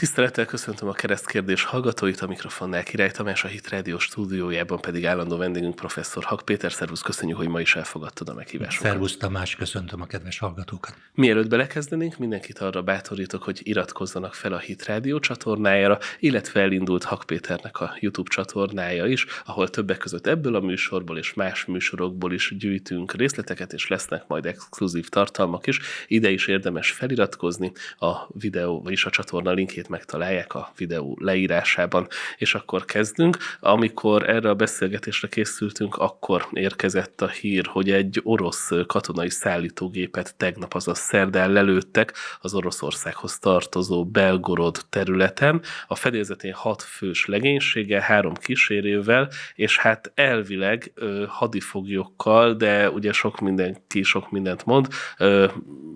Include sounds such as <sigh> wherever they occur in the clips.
Tisztelettel köszöntöm a keresztkérdés hallgatóit, a mikrofonnál Király Tamás, a Hit Radio stúdiójában pedig állandó vendégünk professzor Hak Péter. Szervusz, köszönjük, hogy ma is elfogadtad a meghívásunkat. Szervusz Tamás, köszöntöm a kedves hallgatókat. Mielőtt belekezdenénk, mindenkit arra bátorítok, hogy iratkozzanak fel a Hit Radio csatornájára, illetve elindult Hak Péternek a YouTube csatornája is, ahol többek között ebből a műsorból és más műsorokból is gyűjtünk részleteket, és lesznek majd exkluzív tartalmak is. Ide is érdemes feliratkozni, a videó, vagyis a csatorna linkjét megtalálják a videó leírásában, és akkor kezdünk. Amikor erre a beszélgetésre készültünk, akkor érkezett a hír, hogy egy orosz katonai szállítógépet tegnap, azaz szerdán lelőttek az Oroszországhoz tartozó Belgorod területen. A fedélzetén hat fős legénysége, három kísérővel, és hát elvileg ö, hadifoglyokkal, de ugye sok mindenki sok mindent mond,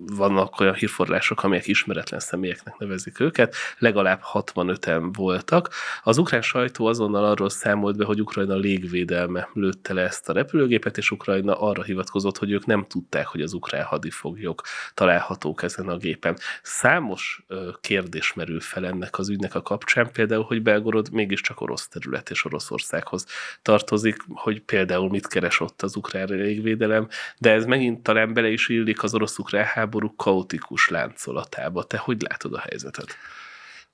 vannak olyan hírforrások, amelyek ismeretlen személyeknek nevezik őket, legalább 65-en voltak. Az ukrán sajtó azonnal arról számolt be, hogy Ukrajna légvédelme lőtte le ezt a repülőgépet, és Ukrajna arra hivatkozott, hogy ők nem tudták, hogy az ukrán hadifoglyok találhatók ezen a gépen. Számos kérdés merül fel ennek az ügynek a kapcsán, például, hogy Belgorod mégiscsak orosz terület és Oroszországhoz tartozik, hogy például mit keres ott az ukrán légvédelem, de ez megint talán bele is illik az orosz-ukrán háború kaotikus láncolatába. Te hogy látod a helyzetet?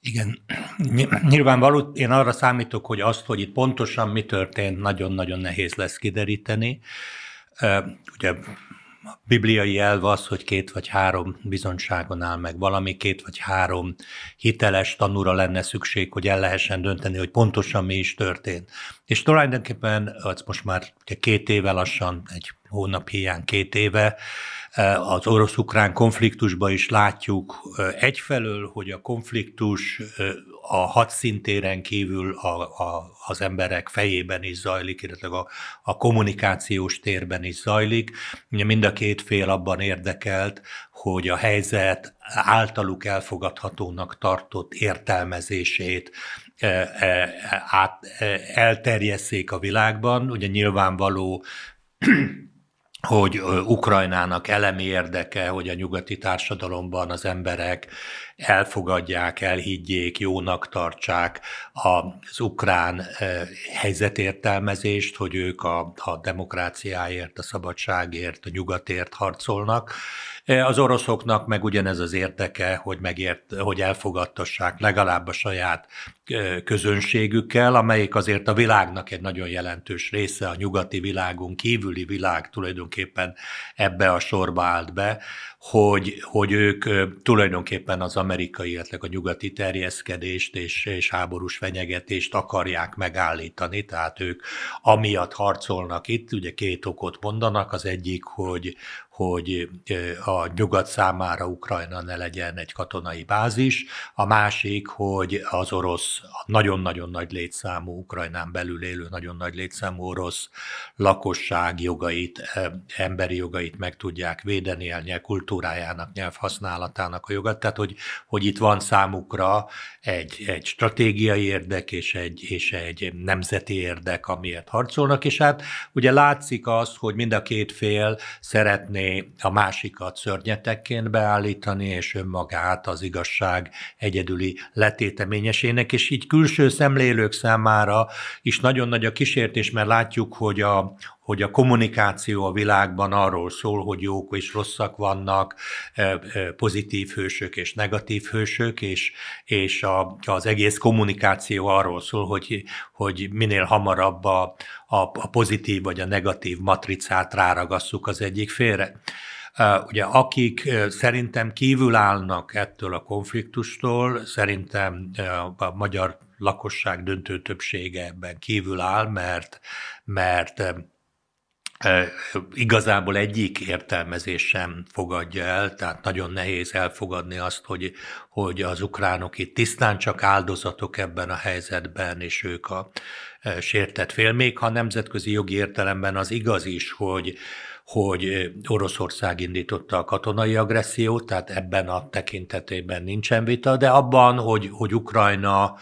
Igen, nyilvánvaló, én arra számítok, hogy azt, hogy itt pontosan mi történt, nagyon-nagyon nehéz lesz kideríteni. Ugye a bibliai elv az, hogy két vagy három bizonyságon áll meg valami, két vagy három hiteles tanúra lenne szükség, hogy el lehessen dönteni, hogy pontosan mi is történt. És tulajdonképpen az most már két éve lassan, egy hónap hiány két éve, az orosz-ukrán konfliktusban is látjuk egyfelől, hogy a konfliktus a hadszintéren kívül a, a, az emberek fejében is zajlik, illetve a, a kommunikációs térben is zajlik. Ugye mind a két fél abban érdekelt, hogy a helyzet általuk elfogadhatónak tartott értelmezését át, elterjesszék a világban. Ugye nyilvánvaló hogy Ukrajnának elemi érdeke, hogy a nyugati társadalomban az emberek elfogadják, elhiggyék, jónak tartsák az ukrán helyzetértelmezést, hogy ők a, a demokráciáért, a szabadságért, a nyugatért harcolnak. Az oroszoknak meg ugyanez az érdeke, hogy, megért, hogy elfogadtassák legalább a saját közönségükkel, amelyik azért a világnak egy nagyon jelentős része, a nyugati világon kívüli világ tulajdonképpen ebbe a sorba állt be, hogy, hogy ők tulajdonképpen az amerikai, illetve a nyugati terjeszkedést és, és háborús fenyegetést akarják megállítani, tehát ők amiatt harcolnak itt, ugye két okot mondanak, az egyik, hogy, hogy a nyugat számára Ukrajna ne legyen egy katonai bázis, a másik, hogy az orosz, nagyon-nagyon nagy létszámú Ukrajnán belül élő nagyon nagy létszámú orosz lakosság jogait, emberi jogait meg tudják védeni, elnyel kultúrájának, nyelvhasználatának a jogat, tehát hogy, hogy itt van számukra egy, egy stratégiai érdek és egy, és egy nemzeti érdek, amiért harcolnak, és hát ugye látszik az, hogy mind a két fél szeretné a másikat szörnyetekként beállítani, és önmagát az igazság egyedüli letéteményesének, és így külső szemlélők számára is nagyon nagy a kísértés, mert látjuk, hogy a, hogy a kommunikáció a világban arról szól, hogy jók és rosszak vannak, pozitív hősök és negatív hősök, és, és a, az egész kommunikáció arról szól, hogy, hogy minél hamarabb a, a, a pozitív vagy a negatív matricát ráragasszuk az egyik félre. Ugye akik szerintem kívül állnak ettől a konfliktustól, szerintem a magyar lakosság döntő többsége ebben kívül áll, mert, mert igazából egyik értelmezés sem fogadja el, tehát nagyon nehéz elfogadni azt, hogy, hogy az ukránok itt tisztán csak áldozatok ebben a helyzetben, és ők a sértett fél. Még ha nemzetközi jogi értelemben az igaz is, hogy, hogy Oroszország indította a katonai agressziót, tehát ebben a tekintetében nincsen vita, de abban, hogy, hogy Ukrajna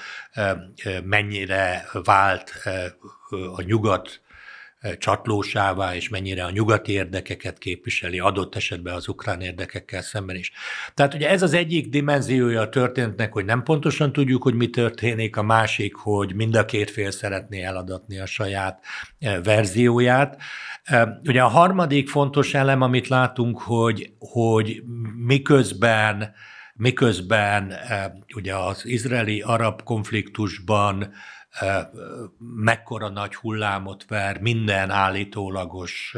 mennyire vált a nyugat csatlósává, és mennyire a nyugati érdekeket képviseli, adott esetben az ukrán érdekekkel szemben is. Tehát ugye ez az egyik dimenziója a történetnek, hogy nem pontosan tudjuk, hogy mi történik, a másik, hogy mind a két fél szeretné eladatni a saját verzióját. Ugye a harmadik fontos elem, amit látunk, hogy, hogy miközben miközben ugye az izraeli-arab konfliktusban mekkora nagy hullámot ver minden állítólagos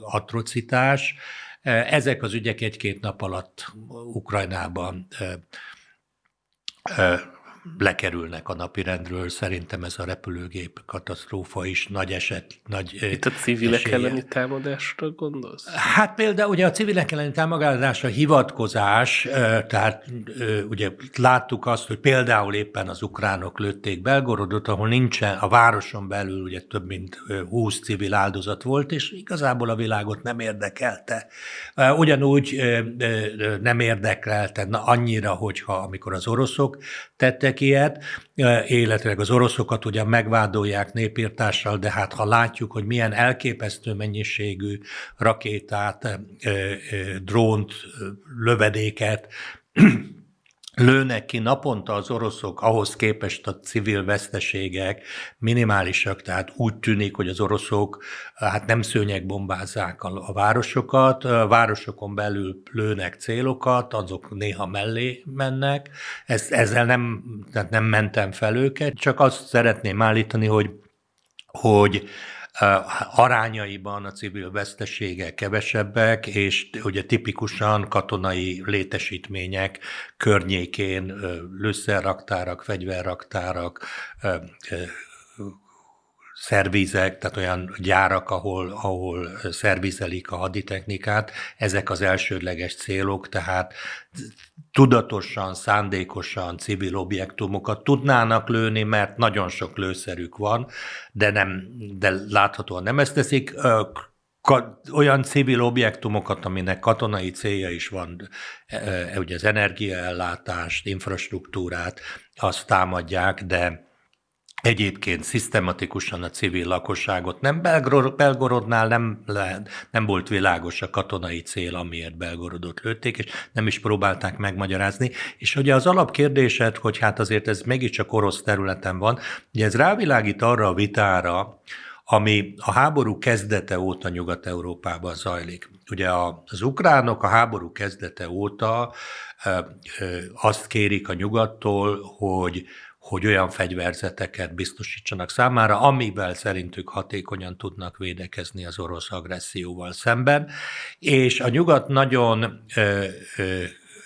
atrocitás. Ezek az ügyek egy-két nap alatt Ukrajnában lekerülnek a napirendről. Szerintem ez a repülőgép katasztrófa is nagy eset, nagy Itt a civilek esélye. elleni támadásra gondolsz? Hát például ugye a civilek elleni támadásra hivatkozás, tehát ugye láttuk azt, hogy például éppen az ukránok lőtték Belgorodot, ahol nincsen, a városon belül ugye több mint 20 civil áldozat volt, és igazából a világot nem érdekelte. Ugyanúgy nem érdekelte annyira, hogyha amikor az oroszok tettek tettek ilyet, illetve az oroszokat ugyan megvádolják népírtással, de hát ha látjuk, hogy milyen elképesztő mennyiségű rakétát, drónt, lövedéket lőnek ki naponta az oroszok, ahhoz képest a civil veszteségek minimálisak, tehát úgy tűnik, hogy az oroszok hát nem szőnyegbombázzák a, a városokat, a városokon belül lőnek célokat, azok néha mellé mennek. Ez, ezzel nem, tehát nem mentem fel őket, csak azt szeretném állítani, hogy hogy arányaiban a civil veszteségek kevesebbek, és ugye tipikusan katonai létesítmények környékén lőszerraktárak, fegyverraktárak, szervizek, tehát olyan gyárak, ahol, ahol szervizelik a haditechnikát, ezek az elsődleges célok, tehát tudatosan, szándékosan civil objektumokat tudnának lőni, mert nagyon sok lőszerük van, de, nem, de láthatóan nem ezt teszik. Olyan civil objektumokat, aminek katonai célja is van, ugye az energiaellátást, infrastruktúrát, azt támadják, de egyébként szisztematikusan a civil lakosságot. Nem Belgorod, Belgorodnál nem, lehet, nem volt világos a katonai cél, amiért Belgorodot lőtték, és nem is próbálták megmagyarázni. És ugye az alapkérdésed, hogy hát azért ez mégiscsak orosz területen van, ugye ez rávilágít arra a vitára, ami a háború kezdete óta Nyugat-Európában zajlik. Ugye az ukránok a háború kezdete óta azt kérik a nyugattól, hogy hogy olyan fegyverzeteket biztosítsanak számára, amivel szerintük hatékonyan tudnak védekezni az orosz agresszióval szemben. És a nyugat nagyon ö, ö,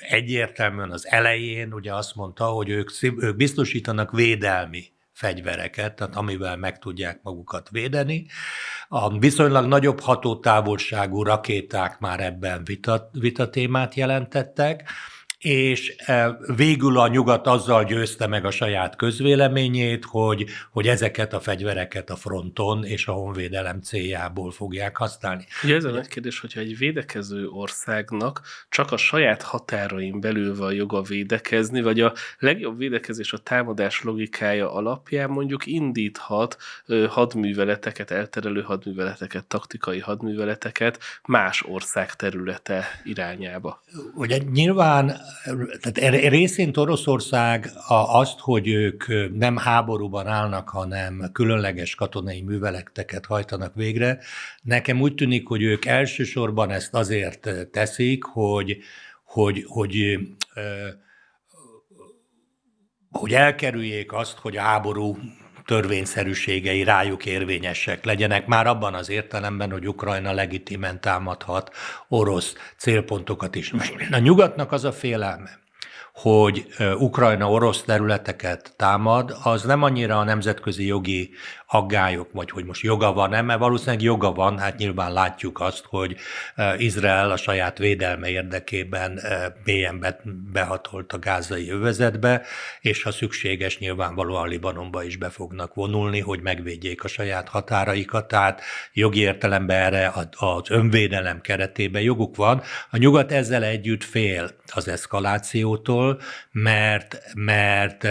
egyértelműen az elején ugye azt mondta, hogy ők, ők biztosítanak védelmi fegyvereket, tehát amivel meg tudják magukat védeni. A viszonylag nagyobb hatótávolságú rakéták már ebben vita, vita témát jelentettek, és e, végül a nyugat azzal győzte meg a saját közvéleményét, hogy, hogy ezeket a fegyvereket a fronton és a honvédelem céljából fogják használni. Ugye ez a nagy kérdés, hogyha egy védekező országnak csak a saját határain belül van joga védekezni, vagy a legjobb védekezés a támadás logikája alapján mondjuk indíthat hadműveleteket, elterelő hadműveleteket, taktikai hadműveleteket más ország területe irányába. Ugye nyilván tehát részint Oroszország azt, hogy ők nem háborúban állnak, hanem különleges katonai műveleteket hajtanak végre, nekem úgy tűnik, hogy ők elsősorban ezt azért teszik, hogy, hogy, hogy, hogy elkerüljék azt, hogy a háború törvényszerűségei rájuk érvényesek legyenek, már abban az értelemben, hogy Ukrajna legitimen támadhat orosz célpontokat is. A nyugatnak az a félelme, hogy Ukrajna orosz területeket támad, az nem annyira a nemzetközi jogi aggályok, vagy hogy most joga van-e, mert valószínűleg joga van, hát nyilván látjuk azt, hogy Izrael a saját védelme érdekében mélyen behatolt a gázai övezetbe, és ha szükséges, nyilvánvalóan Libanonba is be fognak vonulni, hogy megvédjék a saját határaikat, tehát jogi értelemben erre az önvédelem keretében joguk van. A nyugat ezzel együtt fél az eszkalációtól, mert, mert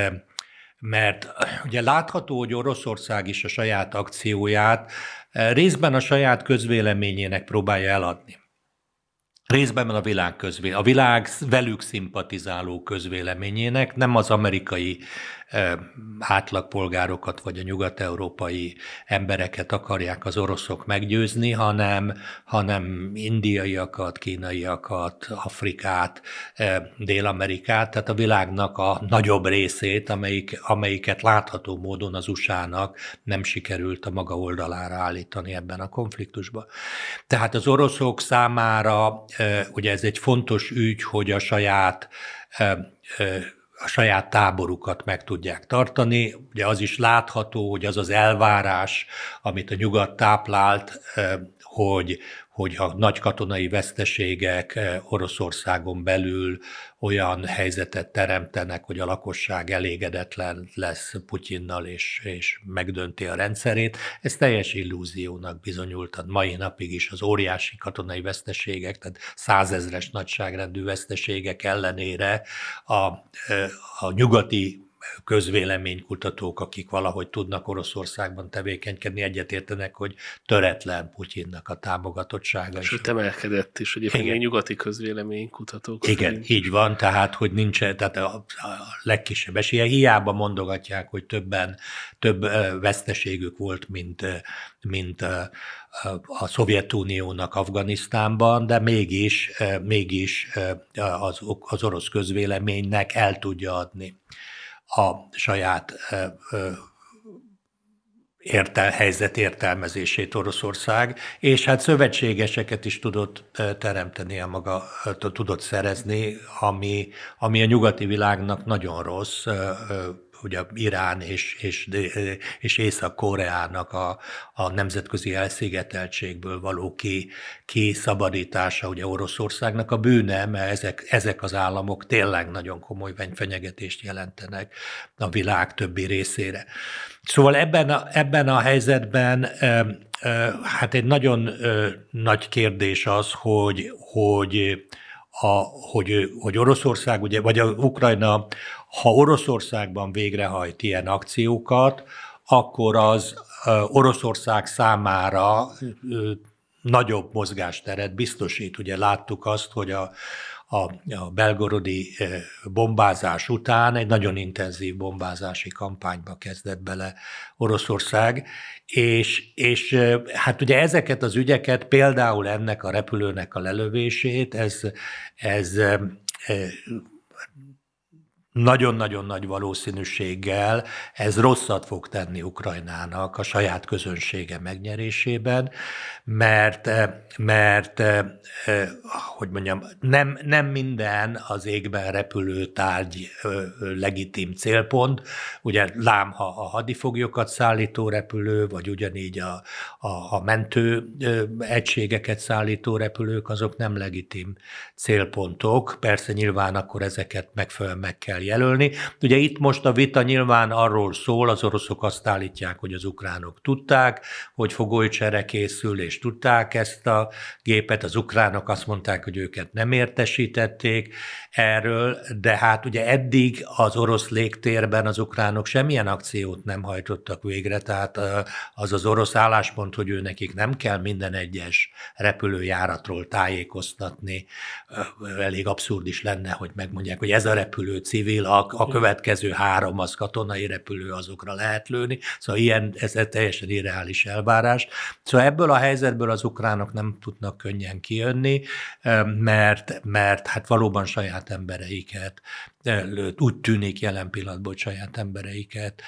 mert ugye látható, hogy Oroszország is a saját akcióját részben a saját közvéleményének próbálja eladni. Részben a világ közvé, a világ velük szimpatizáló közvéleményének, nem az amerikai átlagpolgárokat vagy a nyugat-európai embereket akarják az oroszok meggyőzni, hanem, hanem indiaiakat, kínaiakat, Afrikát, Dél-Amerikát, tehát a világnak a nagyobb részét, amelyik, amelyiket látható módon az USA-nak nem sikerült a maga oldalára állítani ebben a konfliktusban. Tehát az oroszok számára ugye ez egy fontos ügy, hogy a saját a saját táborukat meg tudják tartani. Ugye az is látható, hogy az az elvárás, amit a nyugat táplált, hogy, hogy a nagy katonai veszteségek Oroszországon belül olyan helyzetet teremtenek, hogy a lakosság elégedetlen lesz Putyinnal és, és megdönti a rendszerét. Ez teljes illúziónak bizonyult a mai napig is az óriási katonai veszteségek, tehát százezres nagyságrendű veszteségek ellenére a, a nyugati közvéleménykutatók, akik valahogy tudnak Oroszországban tevékenykedni, egyetértenek, hogy töretlen Putyinnak a támogatottsága. Sőt, emelkedett is egyébként Igen. nyugati közvéleménykutatók. Igen, szerint. így van, tehát, hogy nincs, tehát a, a legkisebb esélye. Hiába mondogatják, hogy többen, több veszteségük volt, mint, mint a Szovjetuniónak Afganisztánban, de mégis, mégis az, az orosz közvéleménynek el tudja adni a saját értel, helyzet értelmezését Oroszország, és hát szövetségeseket is tudott teremteni a maga, tudott szerezni, ami, ami a nyugati világnak nagyon rossz, ugye Irán és, és, és Észak-Koreának a, a nemzetközi elszigeteltségből való ki, kiszabadítása, ugye Oroszországnak a bűne, mert ezek, ezek az államok tényleg nagyon komoly fenyegetést jelentenek a világ többi részére. Szóval ebben a, ebben a helyzetben hát egy nagyon nagy kérdés az, hogy, hogy a, hogy, hogy Oroszország, ugye, vagy a Ukrajna ha Oroszországban végrehajt ilyen akciókat, akkor az Oroszország számára nagyobb mozgásteret biztosít. Ugye láttuk azt, hogy a, a, a belgorodi bombázás után egy nagyon intenzív bombázási kampányba kezdett bele Oroszország, és, és hát ugye ezeket az ügyeket, például ennek a repülőnek a lelövését, ez, ez nagyon-nagyon nagy valószínűséggel ez rosszat fog tenni Ukrajnának a saját közönsége megnyerésében, mert, mert hogy mondjam, nem, nem minden az égben repülő tárgy legitim célpont. Ugye lám, ha a hadifoglyokat szállító repülő, vagy ugyanígy a, a, a mentő egységeket szállító repülők, azok nem legitim célpontok. Persze nyilván akkor ezeket megfelelően meg kell jelölni. Ugye itt most a vita nyilván arról szól, az oroszok azt állítják, hogy az ukránok tudták, hogy fogolycsere készül, és tudták ezt a gépet, az ukránok azt mondták, hogy őket nem értesítették erről, de hát ugye eddig az orosz légtérben az ukránok semmilyen akciót nem hajtottak végre, tehát az az orosz álláspont, hogy ő nekik nem kell minden egyes repülőjáratról tájékoztatni, elég abszurd is lenne, hogy megmondják, hogy ez a repülő civil, a, a következő három az katonai repülő, azokra lehet lőni. Szóval ilyen, ez teljesen irreális elvárás. Szóval ebből a helyzetből az ukránok nem tudnak könnyen kijönni, mert, mert hát valóban saját embereiket, úgy tűnik jelen pillanatban, hogy saját embereiket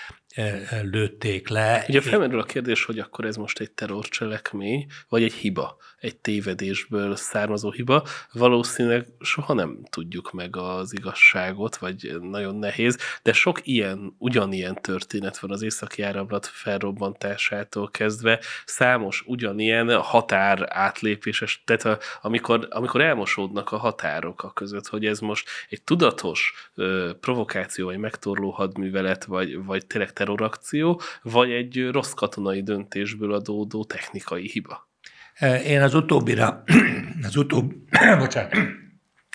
lőtték le. Ugye felmerül a kérdés, hogy akkor ez most egy terrorcselekmény, vagy egy hiba, egy tévedésből származó hiba. Valószínűleg soha nem tudjuk meg az igazságot, vagy nagyon nehéz, de sok ilyen, ugyanilyen történet van az északi áramlat felrobbantásától kezdve, számos ugyanilyen határ átlépéses, tehát a, amikor, amikor elmosódnak a határok a között, hogy ez most egy tudatos ö, provokáció, vagy megtorló hadművelet, vagy, vagy tényleg terrorakció, vagy egy rossz katonai döntésből adódó technikai hiba? Én az utóbbira, <clears throat> az utóbb, <clears throat> bocsánat,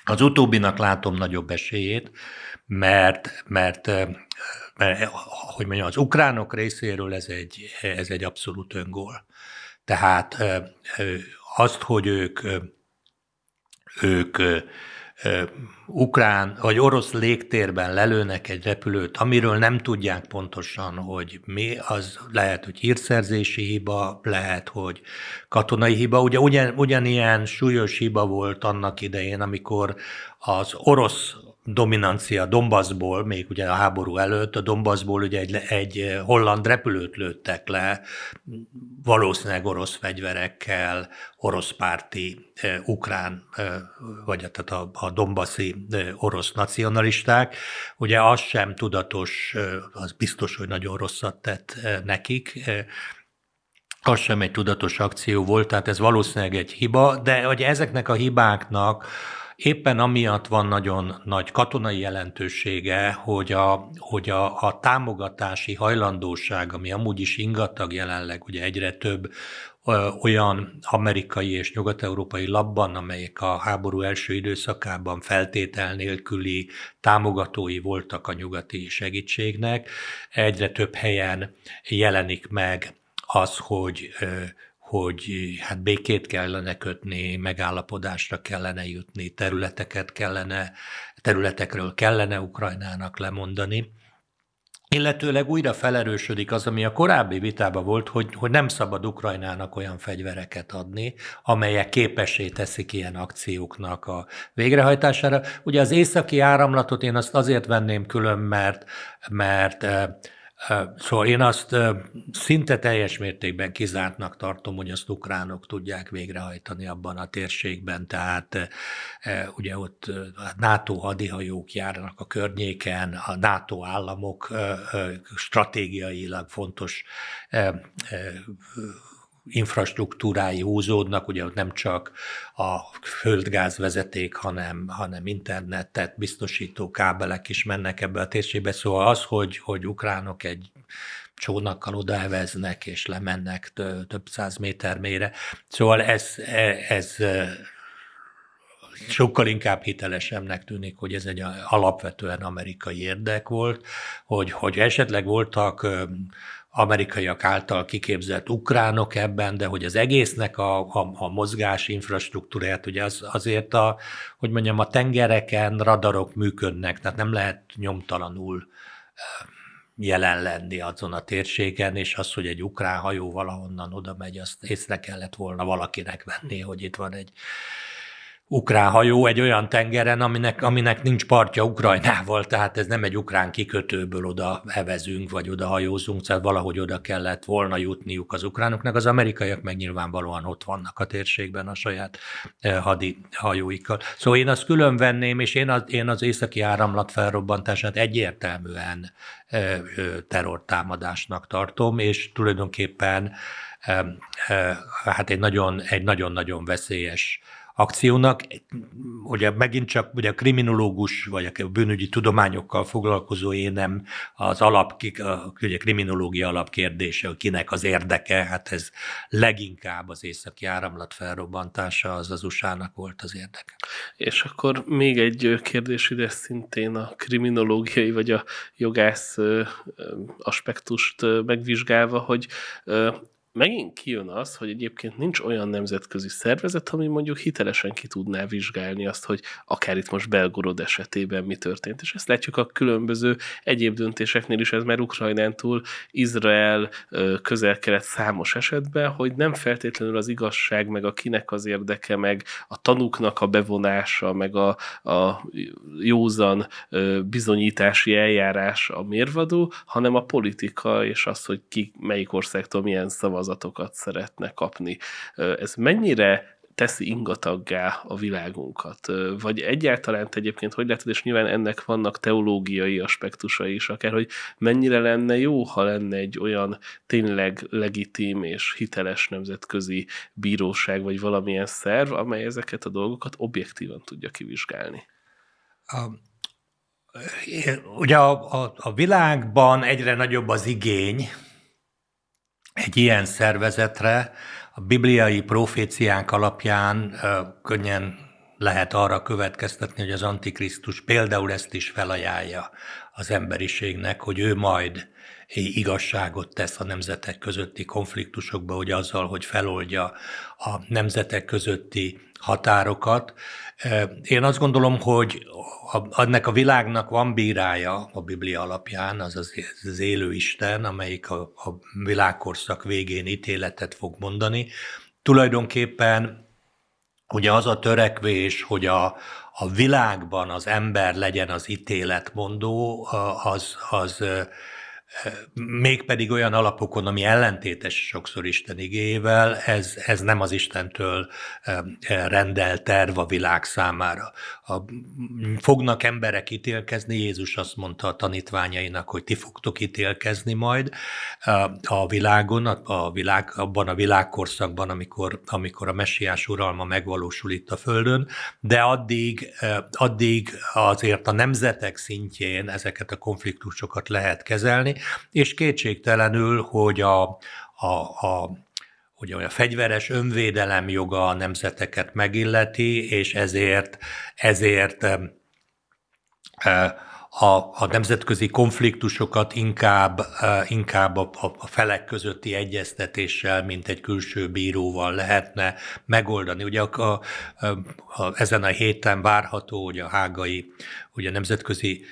Az utóbbinak látom nagyobb esélyét, mert, mert, mert hogy mondjam, az ukránok részéről ez egy, ez egy abszolút öngól. Tehát azt, hogy ők, ők ukrán vagy orosz légtérben lelőnek egy repülőt, amiről nem tudják pontosan, hogy mi, az lehet, hogy hírszerzési hiba, lehet, hogy katonai hiba. Ugye ugyan, ugyanilyen súlyos hiba volt annak idején, amikor az orosz dominancia Donbassból, még ugye a háború előtt, a Donbassból ugye egy, egy holland repülőt lőttek le, valószínűleg orosz fegyverekkel, orosz párti, eh, ukrán, eh, vagy tehát a, a Donbassi eh, orosz nacionalisták. Ugye az sem tudatos, az biztos, hogy nagyon rosszat tett nekik, az sem egy tudatos akció volt, tehát ez valószínűleg egy hiba, de hogy ezeknek a hibáknak Éppen amiatt van nagyon nagy katonai jelentősége, hogy a, hogy a, a támogatási hajlandóság, ami amúgy is ingatag jelenleg, ugye egyre több olyan amerikai és nyugat-európai labban, amelyek a háború első időszakában feltétel nélküli támogatói voltak a nyugati segítségnek, egyre több helyen jelenik meg az, hogy ö, hogy hát békét kellene kötni, megállapodásra kellene jutni, területeket kellene, területekről kellene Ukrajnának lemondani. Illetőleg újra felerősödik az, ami a korábbi vitában volt, hogy, hogy nem szabad Ukrajnának olyan fegyvereket adni, amelyek képessé teszik ilyen akcióknak a végrehajtására. Ugye az északi áramlatot én azt azért venném külön, mert, mert Szóval én azt szinte teljes mértékben kizártnak tartom, hogy azt ukránok tudják végrehajtani abban a térségben, tehát ugye ott a NATO hadihajók járnak a környéken, a NATO államok stratégiailag fontos infrastruktúrái húzódnak, ugye ott nem csak a földgázvezeték, hanem, hanem internetet biztosító kábelek is mennek ebbe a térségbe, szóval az, hogy, hogy ukránok egy csónakkal odaeveznek és lemennek több száz méter mélyre. Szóval ez, ez sokkal inkább hitelesemnek tűnik, hogy ez egy alapvetően amerikai érdek volt, hogy, hogy esetleg voltak amerikaiak által kiképzett ukránok ebben, de hogy az egésznek a, a, a mozgás infrastruktúráját, ugye az, azért a, hogy mondjam, a tengereken radarok működnek, tehát nem lehet nyomtalanul jelen lenni azon a térségen, és az, hogy egy ukrán hajó valahonnan oda megy, azt észre kellett volna valakinek venni, hogy itt van egy ukrán hajó egy olyan tengeren, aminek, aminek nincs partja Ukrajnával, tehát ez nem egy ukrán kikötőből oda evezünk, vagy oda hajózunk, tehát valahogy oda kellett volna jutniuk az ukránoknak. Az amerikaiak meg nyilvánvalóan ott vannak a térségben a saját eh, hadi hajóikkal. Szóval én azt külön venném, és én az, én az északi áramlat felrobbantását egyértelműen eh, terrortámadásnak tartom, és tulajdonképpen eh, hát egy nagyon, egy nagyon-nagyon veszélyes akciónak. Ugye megint csak ugye a kriminológus, vagy a bűnügyi tudományokkal foglalkozó én nem az alap, ugye kriminológia alapkérdése, hogy kinek az érdeke, hát ez leginkább az északi áramlat felrobbantása, az az USA-nak volt az érdeke. És akkor még egy kérdés ide szintén a kriminológiai vagy a jogász aspektust megvizsgálva, hogy megint kijön az, hogy egyébként nincs olyan nemzetközi szervezet, ami mondjuk hitelesen ki tudná vizsgálni azt, hogy akár itt most Belgorod esetében mi történt. És ezt látjuk a különböző egyéb döntéseknél is, ez már Ukrajnán túl, Izrael, közel-kelet számos esetben, hogy nem feltétlenül az igazság, meg a kinek az érdeke, meg a tanúknak a bevonása, meg a, a józan bizonyítási eljárás a mérvadó, hanem a politika és az, hogy ki melyik országtól milyen szavaz szavazatokat szeretne kapni. Ez mennyire teszi ingataggá a világunkat? Vagy egyáltalán te egyébként hogy látod, és nyilván ennek vannak teológiai aspektusai is, akár, hogy mennyire lenne jó, ha lenne egy olyan tényleg legitim és hiteles nemzetközi bíróság, vagy valamilyen szerv, amely ezeket a dolgokat objektívan tudja kivizsgálni? A, ugye a, a, a világban egyre nagyobb az igény, egy ilyen szervezetre a bibliai proféciánk alapján könnyen lehet arra következtetni, hogy az Antikrisztus például ezt is felajánlja az emberiségnek, hogy ő majd igazságot tesz a nemzetek közötti konfliktusokba, hogy azzal, hogy feloldja a nemzetek közötti határokat. Én azt gondolom, hogy ennek a világnak van bírája a Biblia alapján, az az, élő Isten, amelyik a, a világkorszak végén ítéletet fog mondani. Tulajdonképpen ugye az a törekvés, hogy a, a világban az ember legyen az ítéletmondó, az, az mégpedig olyan alapokon, ami ellentétes sokszor Isten igével, ez, ez nem az Istentől rendelt terv a világ számára. A, fognak emberek ítélkezni, Jézus azt mondta a tanítványainak, hogy ti fogtok ítélkezni majd a világon, a világ, abban a világkorszakban, amikor, amikor a messiás uralma megvalósul itt a Földön, de addig, addig azért a nemzetek szintjén ezeket a konfliktusokat lehet kezelni, és kétségtelenül, hogy a, a, a hogy a fegyveres önvédelem joga a nemzeteket megilleti, és ezért, ezért a, a nemzetközi konfliktusokat inkább, inkább a, a felek közötti egyeztetéssel, mint egy külső bíróval lehetne megoldani. Ugye a, a, a, ezen a héten várható, hogy a hágai, ugye a nemzetközi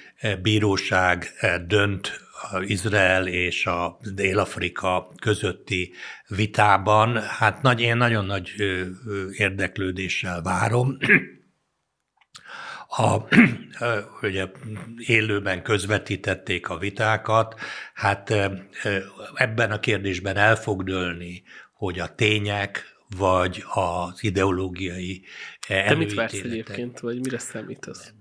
bíróság dönt Izrael és a Dél-Afrika közötti vitában, hát nagy, én nagyon nagy érdeklődéssel várom. A, ugye élőben közvetítették a vitákat, hát ebben a kérdésben el fog dőlni, hogy a tények vagy az ideológiai Te mit vársz egyébként, vagy mire számítasz?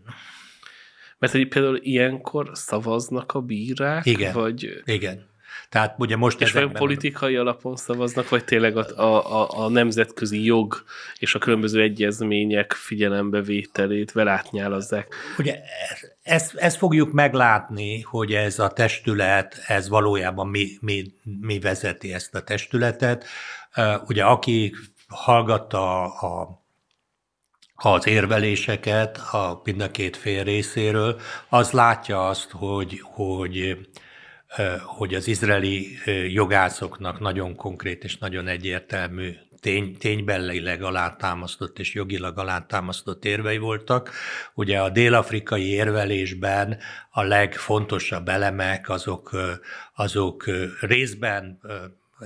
Mert hogy például ilyenkor szavaznak a bírák? Igen, vagy... igen. Tehát ugye most és vajon politikai alapon szavaznak, vagy tényleg a, a, a nemzetközi jog és a különböző egyezmények figyelembevételét vele átnyálazzák? Ugye ezt, ezt fogjuk meglátni, hogy ez a testület, ez valójában mi, mi, mi vezeti ezt a testületet. Ugye aki hallgatta a az érveléseket a mind a két fél részéről, az látja azt, hogy, hogy, hogy az izraeli jogászoknak nagyon konkrét és nagyon egyértelmű tény, ténybelileg alátámasztott és jogilag alátámasztott érvei voltak. Ugye a dél-afrikai érvelésben a legfontosabb elemek azok, azok részben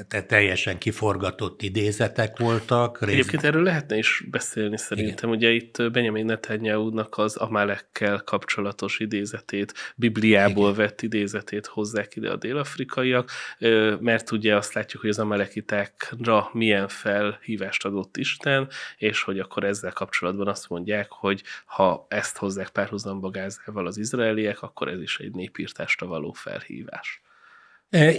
te teljesen kiforgatott idézetek voltak. Rész... Egyébként erről lehetne is beszélni szerintem. Igen. Ugye itt Benjamin Netanyahu-nak az Amalekkel kapcsolatos idézetét, Bibliából Igen. vett idézetét hozzák ide a délafrikaiak, mert ugye azt látjuk, hogy az amalekitákra milyen felhívást adott Isten, és hogy akkor ezzel kapcsolatban azt mondják, hogy ha ezt hozzák párhuzamba Gázával az izraeliek, akkor ez is egy népírtásra való felhívás.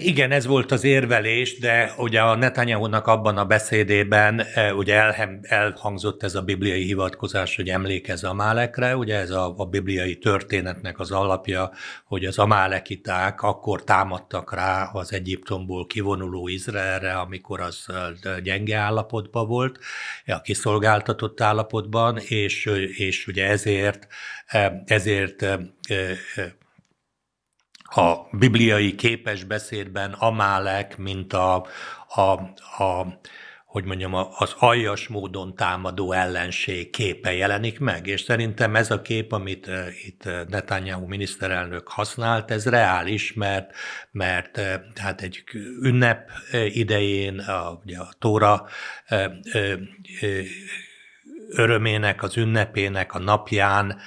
Igen, ez volt az érvelés, de ugye a Netanyahu-nak abban a beszédében ugye elhangzott ez a bibliai hivatkozás, hogy emlékez Amálekre, ugye ez a, a bibliai történetnek az alapja, hogy az amálekiták akkor támadtak rá az Egyiptomból kivonuló Izraelre, amikor az gyenge állapotban volt, a kiszolgáltatott állapotban, és, és ugye ezért, ezért a bibliai képes beszédben Amálek, mint a, a, a hogy mondjam, az aljas módon támadó ellenség képe jelenik meg, és szerintem ez a kép, amit uh, itt Netanyahu miniszterelnök használt, ez reális, mert, mert uh, hát egy ünnep idején, a, ugye a Tóra örömének, az ünnepének a napján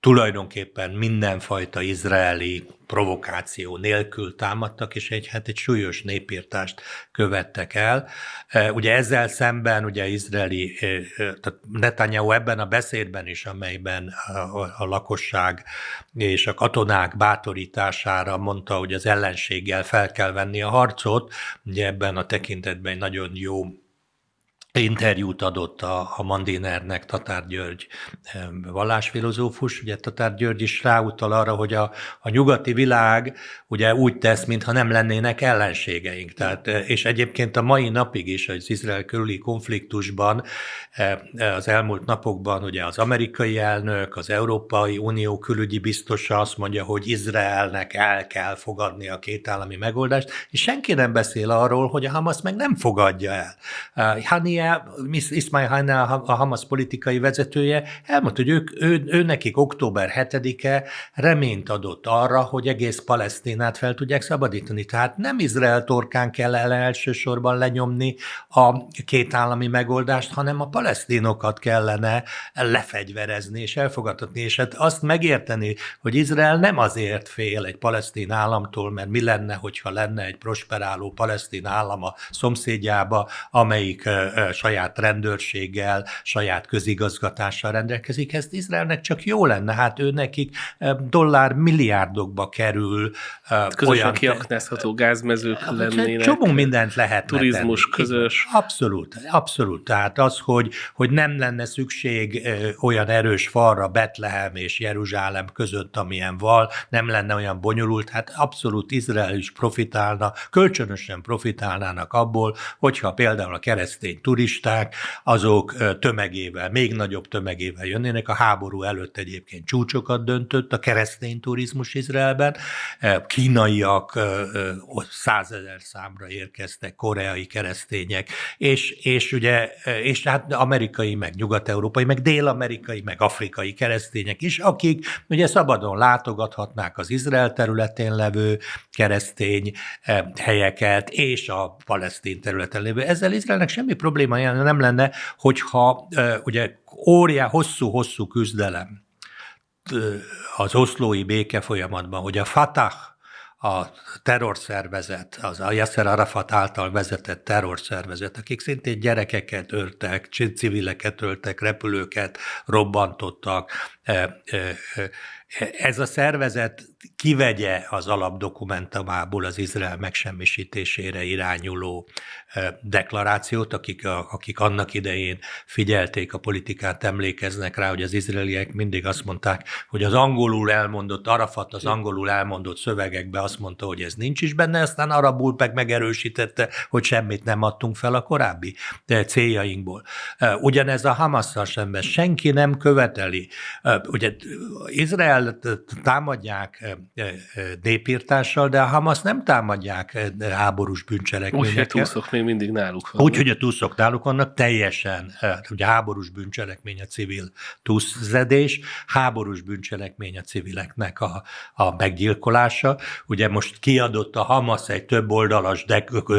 tulajdonképpen mindenfajta izraeli provokáció nélkül támadtak, és egy, hát egy súlyos népírtást követtek el. E, ugye ezzel szemben ugye izraeli, e, e, tehát Netanyahu ebben a beszédben is, amelyben a, a lakosság és a katonák bátorítására mondta, hogy az ellenséggel fel kell venni a harcot, ugye ebben a tekintetben egy nagyon jó interjút adott a, a Mandinernek Tatár György vallásfilozófus, ugye Tatár György is ráutal arra, hogy a, a nyugati világ ugye úgy tesz, mintha nem lennének ellenségeink. Tehát, és egyébként a mai napig is az Izrael körüli konfliktusban az elmúlt napokban ugye az amerikai elnök, az Európai Unió külügyi biztosa azt mondja, hogy Izraelnek el kell fogadni a kétállami megoldást, és senki nem beszél arról, hogy a Hamas meg nem fogadja el. Hani Hania, Ismail a Hamas politikai vezetője, elmondta, hogy ők, ő, ő nekik október 7-e reményt adott arra, hogy egész Palesztinát fel tudják szabadítani. Tehát nem Izrael torkán kell el elsősorban lenyomni a két állami megoldást, hanem a palesztinokat kellene lefegyverezni és elfogadhatni. És hát azt megérteni, hogy Izrael nem azért fél egy palesztin államtól, mert mi lenne, hogyha lenne egy prosperáló palesztin állam a szomszédjába, amelyik saját rendőrséggel, saját közigazgatással rendelkezik. Ezt Izraelnek csak jó lenne, hát ő nekik dollár milliárdokba kerül. Közösen olyan, kiaknázható gázmezők hát, lennének. Csomó mindent lehet. Turizmus tenni. közös. Abszolút, abszolút. Tehát az, hogy, hogy nem lenne szükség olyan erős falra Betlehem és Jeruzsálem között, amilyen val, nem lenne olyan bonyolult, hát abszolút Izrael is profitálna, kölcsönösen profitálnának abból, hogyha például a keresztény turizmus turisták, azok tömegével, még nagyobb tömegével jönnének. A háború előtt egyébként csúcsokat döntött a keresztény turizmus Izraelben. Kínaiak százezer számra érkeztek, koreai keresztények, és, és ugye, és hát amerikai, meg nyugat-európai, meg dél-amerikai, meg afrikai keresztények is, akik ugye szabadon látogathatnák az Izrael területén levő keresztény helyeket, és a palesztin területen lévő. Ezzel Izraelnek semmi probléma nem lenne, hogyha ugye óriá, hosszú-hosszú küzdelem az oszlói béke folyamatban, hogy a Fatah a terrorszervezet, az a Yasser Arafat által vezetett terrorszervezet, akik szintén gyerekeket öltek, civileket öltek, repülőket robbantottak, ez a szervezet kivegye az alapdokumentumából az Izrael megsemmisítésére irányuló deklarációt, akik, akik annak idején figyelték a politikát, emlékeznek rá, hogy az izraeliek mindig azt mondták, hogy az angolul elmondott, Arafat az angolul elmondott szövegekbe azt mondta, hogy ez nincs is benne, aztán arabul meg megerősítette, hogy semmit nem adtunk fel a korábbi céljainkból. Ugyanez a Hamasszal szemben senki nem követeli. Ugye Izrael támadják népírtással, de a Hamas nem támadják háborús bűncselekményekkel. Úgyhogy túszok még mindig náluk van. Úgyhogy a túszok náluk vannak, teljesen, ugye háborús bűncselekmény a civil túszzedés, háborús bűncselekmény a civileknek a, a meggyilkolása. Ugye most kiadott a Hamas egy több oldalas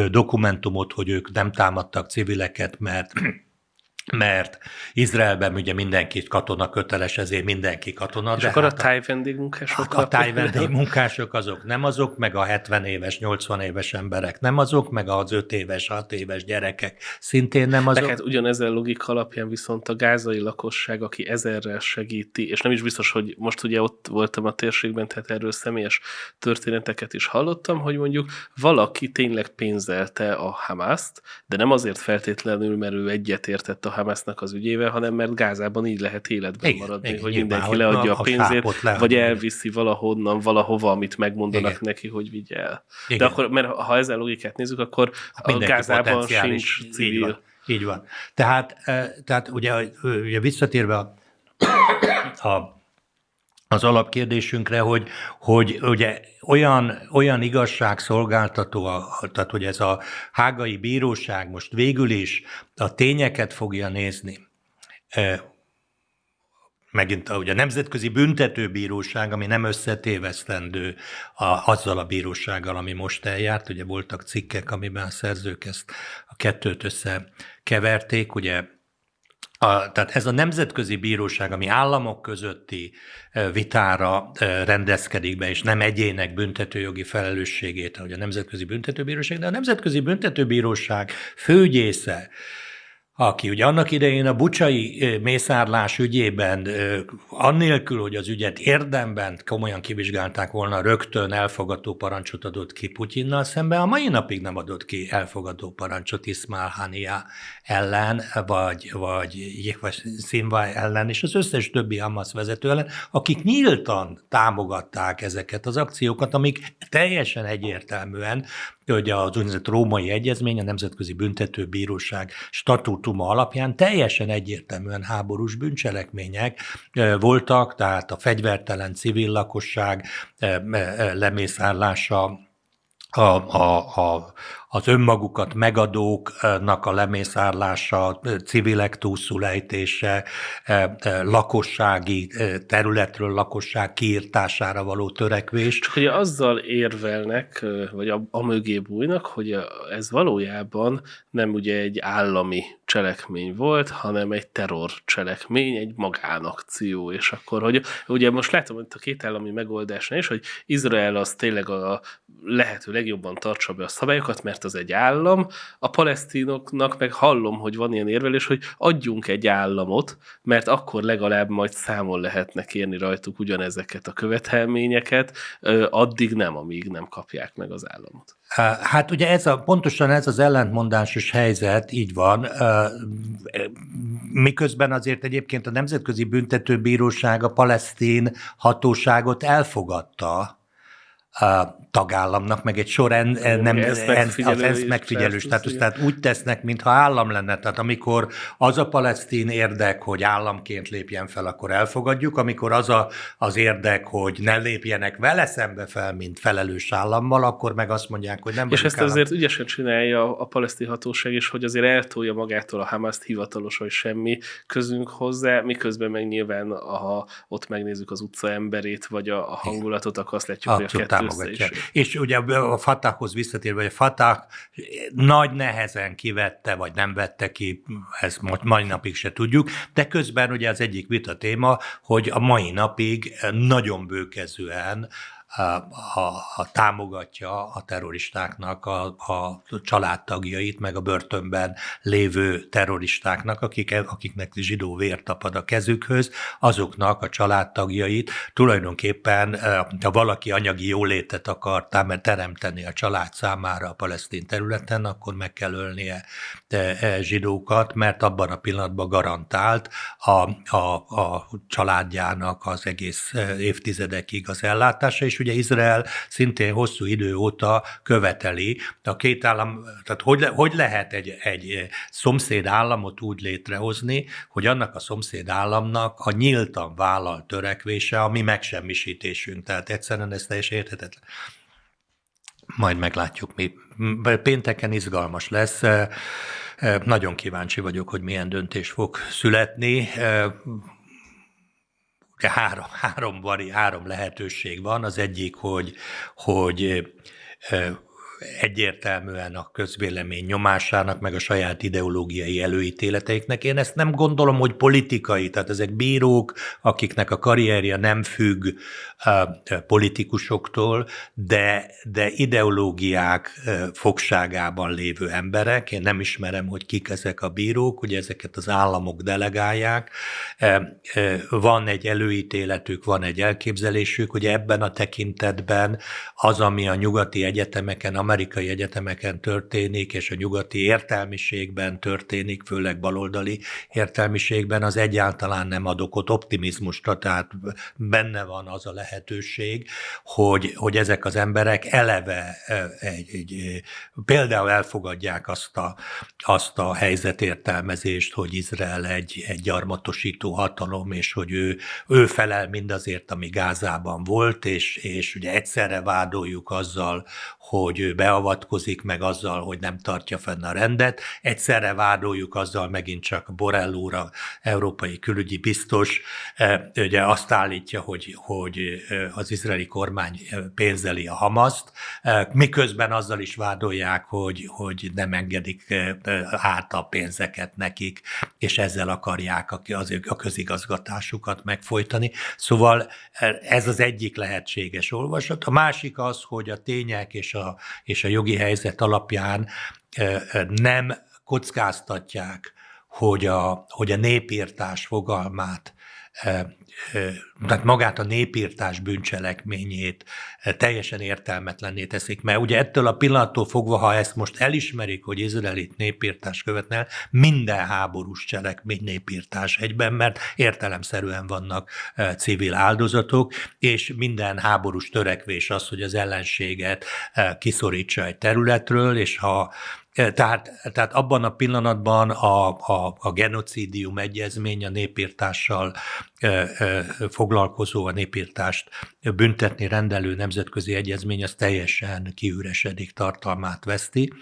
dokumentumot, hogy ők nem támadtak civileket, mert mert Izraelben ugye mindenki katona köteles, ezért mindenki katona. És akkor hát a táj vendégmunkások? A, táj vendégmunkások azok nem azok, meg a 70 éves, 80 éves emberek nem azok, meg az 5 éves, 6 éves gyerekek szintén nem azok. hát ugyanezen logika alapján viszont a gázai lakosság, aki ezerrel segíti, és nem is biztos, hogy most ugye ott voltam a térségben, tehát erről személyes történeteket is hallottam, hogy mondjuk valaki tényleg pénzelte a Hamaszt, de nem azért feltétlenül, mert ő egyetértett a Hamasnak az ügyével, hanem mert Gázában így lehet életben igen, maradni, igen, hogy mindenki leadja a pénzét, le, vagy elviszi valahonnan, valahova, amit megmondanak igen. neki, hogy vigye el. Igen. De akkor, mert ha ezzel logikát nézzük, akkor a Gázában sincs civil. Így van. Így van. Tehát, tehát ugye, ugye visszatérve a, a az alapkérdésünkre, hogy, hogy ugye olyan, olyan igazságszolgáltató, tehát hogy ez a hágai bíróság most végül is a tényeket fogja nézni, megint a, ugye a Nemzetközi Büntetőbíróság, ami nem összetévesztendő a, azzal a bírósággal, ami most eljárt, ugye voltak cikkek, amiben a szerzők ezt a kettőt összekeverték, ugye a, tehát ez a nemzetközi bíróság, ami államok közötti vitára rendezkedik be, és nem egyének büntetőjogi felelősségét, ahogy a Nemzetközi Büntetőbíróság, de a Nemzetközi Büntetőbíróság főgyésze, aki ugye annak idején a bucsai mészárlás ügyében, annélkül, hogy az ügyet érdemben komolyan kivizsgálták volna, rögtön elfogadó parancsot adott ki Putyinnal szemben, a mai napig nem adott ki elfogadó parancsot Ismail Hania ellen, vagy, vagy, vagy Színva ellen, és az összes többi Hamas vezető ellen, akik nyíltan támogatták ezeket az akciókat, amik teljesen egyértelműen hogy az úgynevezett római egyezmény, a Nemzetközi Büntetőbíróság statútuma alapján teljesen egyértelműen háborús bűncselekmények voltak, tehát a fegyvertelen civil lakosság lemészárlása, a, a, a, az önmagukat megadóknak a lemészárlása, civilek túlszulejtése, e, e, lakossági e, területről lakosság kiirtására való törekvés. Csak hogy azzal érvelnek, vagy a, a mögé bújnak, hogy ez valójában nem ugye egy állami cselekmény volt, hanem egy terror cselekmény, egy magánakció, és akkor, hogy ugye most látom hogy a két állami megoldásnál is, hogy Izrael az tényleg a lehető legjobban tartsa be a szabályokat, mert az egy állam, a palesztinoknak meg hallom, hogy van ilyen érvelés, hogy adjunk egy államot, mert akkor legalább majd számon lehetne kérni rajtuk ugyanezeket a követelményeket, addig nem, amíg nem kapják meg az államot. Hát ugye ez a, pontosan ez az ellentmondásos helyzet, így van, miközben azért egyébként a Nemzetközi Büntetőbíróság a palesztin hatóságot elfogadta, a tagállamnak, meg egy sor en, nem, az ENSZ megfigyelő státusz, tehát úgy tesznek, mintha állam lenne. Tehát amikor az a palesztin érdek, hogy államként lépjen fel, akkor elfogadjuk, amikor az a, az érdek, hogy ne lépjenek vele szembe fel, mint felelős állammal, akkor meg azt mondják, hogy nem És ezt állam. azért ügyesen csinálja a palesztin hatóság is, hogy azért eltolja magától a Hamaszt hivatalos, hogy semmi közünk hozzá, miközben meg nyilván, ha ott megnézzük az utca emberét, vagy a, a hangulatot, akkor azt látjuk, hogy a támogatja. És ugye a Fatahhoz visszatérve, hogy a Fatah nagy nehezen kivette, vagy nem vette ki, ezt mai napig se tudjuk, de közben ugye az egyik vita téma, hogy a mai napig nagyon bőkezően a, a, támogatja a terroristáknak a, a családtagjait, meg a börtönben lévő terroristáknak, akik, akiknek zsidó vér tapad a kezükhöz, azoknak a családtagjait. Tulajdonképpen, ha valaki anyagi jólétet akar teremteni a család számára a palesztin területen, akkor meg kell ölnie e, zsidókat, mert abban a pillanatban garantált a, a, a családjának az egész évtizedekig az ellátása, és ugye Izrael szintén hosszú idő óta követeli. A két állam, tehát hogy, hogy lehet egy, egy szomszéd államot úgy létrehozni, hogy annak a szomszéd államnak a nyíltan vállalt törekvése, ami megsemmisítésünk. Tehát egyszerűen ez teljesen érthetetlen. Majd meglátjuk mi. Pénteken izgalmas lesz. Nagyon kíváncsi vagyok, hogy milyen döntés fog születni három, három, három lehetőség van. Az egyik, hogy, hogy egyértelműen a közvélemény nyomásának, meg a saját ideológiai előítéleteiknek. Én ezt nem gondolom, hogy politikai, tehát ezek bírók, akiknek a karrierje nem függ politikusoktól, de, de ideológiák fogságában lévő emberek. Én nem ismerem, hogy kik ezek a bírók, ugye ezeket az államok delegálják. Van egy előítéletük, van egy elképzelésük, hogy ebben a tekintetben az, ami a nyugati egyetemeken, amerikai egyetemeken történik, és a nyugati értelmiségben történik, főleg baloldali értelmiségben, az egyáltalán nem ad okot optimizmusra, tehát benne van az a lehetőség, hogy, hogy ezek az emberek eleve egy, egy, például elfogadják azt a, azt a helyzetértelmezést, hogy Izrael egy, egy gyarmatosító hatalom, és hogy ő, ő felel mindazért, ami Gázában volt, és, és ugye egyszerre vádoljuk azzal, hogy ő beavatkozik, meg azzal, hogy nem tartja fenn a rendet. Egyszerre vádoljuk azzal megint csak Borrell úr, európai külügyi biztos, e, ugye azt állítja, hogy, hogy e, az izraeli kormány pénzeli a Hamaszt, e, miközben azzal is vádolják, hogy, hogy nem engedik át a pénzeket nekik, és ezzel akarják az, a közigazgatásukat megfojtani. Szóval ez az egyik lehetséges olvasat. A másik az, hogy a tények és a, és a jogi helyzet alapján nem kockáztatják, hogy a, hogy a népírtás fogalmát tehát magát a népírtás bűncselekményét teljesen értelmetlenné teszik, mert ugye ettől a pillanattól fogva, ha ezt most elismerik, hogy izraelit népírtás követne minden háborús cselekmény népírtás egyben, mert értelemszerűen vannak civil áldozatok, és minden háborús törekvés az, hogy az ellenséget kiszorítsa egy területről, és ha tehát, tehát abban a pillanatban a, a, a genocidium egyezmény a népírtással e, e, foglalkozó, a népírtást büntetni rendelő nemzetközi egyezmény, az teljesen kiüresedik, tartalmát veszti.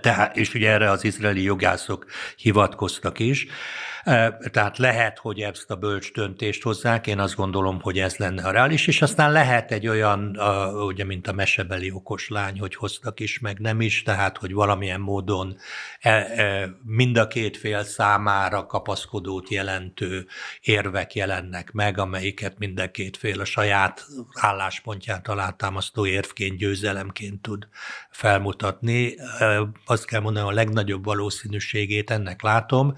Tehát, és ugye erre az izraeli jogászok hivatkoztak is. Tehát lehet, hogy ezt a bölcs döntést hozzák, én azt gondolom, hogy ez lenne a reális, és aztán lehet egy olyan, ugye, mint a mesebeli okos lány, hogy hoztak is, meg nem is, tehát, hogy valamilyen módon e, e, mind a két fél számára kapaszkodót jelentő érvek jelennek meg, amelyiket mind a két fél a saját álláspontját alátámasztó érvként, győzelemként tud felmutatni. Azt kell mondanom, a legnagyobb valószínűségét ennek látom,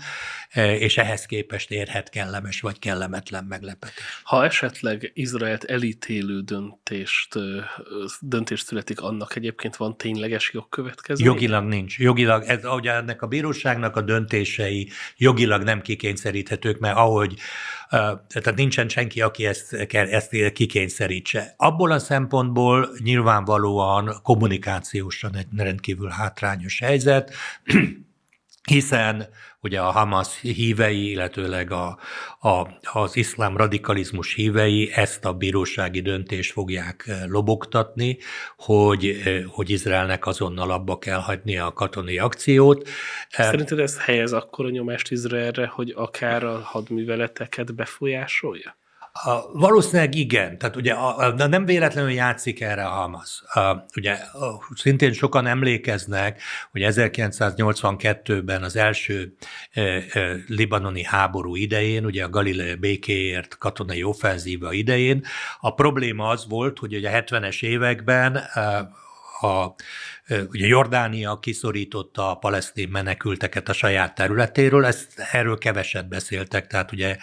és ehhez képest érhet kellemes vagy kellemetlen meglepetés. Ha esetleg Izraelt elítélő döntést, döntést születik, annak egyébként van tényleges jogkövetkező? Jogilag nincs. Jogilag, ez, ugye ennek a bíróságnak a döntései jogilag nem kikényszeríthetők, mert ahogy tehát nincsen senki, aki ezt, ezt kikényszerítse. Abból a szempontból nyilvánvalóan kommunikációsan egy rendkívül hátrányos helyzet, hiszen ugye a Hamas hívei, illetőleg a, a, az iszlám radikalizmus hívei ezt a bírósági döntést fogják eh, lobogtatni, hogy, eh, hogy Izraelnek azonnal abba kell hagyni a katonai akciót. Eh, Szerinted ez helyez akkor a nyomást Izraelre, hogy akár a hadműveleteket befolyásolja? Valószínűleg igen, tehát ugye a, nem véletlenül játszik erre a Hamas. Ugye szintén sokan emlékeznek, hogy 1982-ben az első e, e, libanoni háború idején, ugye a Galilea békéért katonai offenzíva idején, a probléma az volt, hogy ugye a 70-es években e, a, ugye Jordánia kiszorította a palesztin menekülteket a saját területéről, ezt erről keveset beszéltek, tehát ugye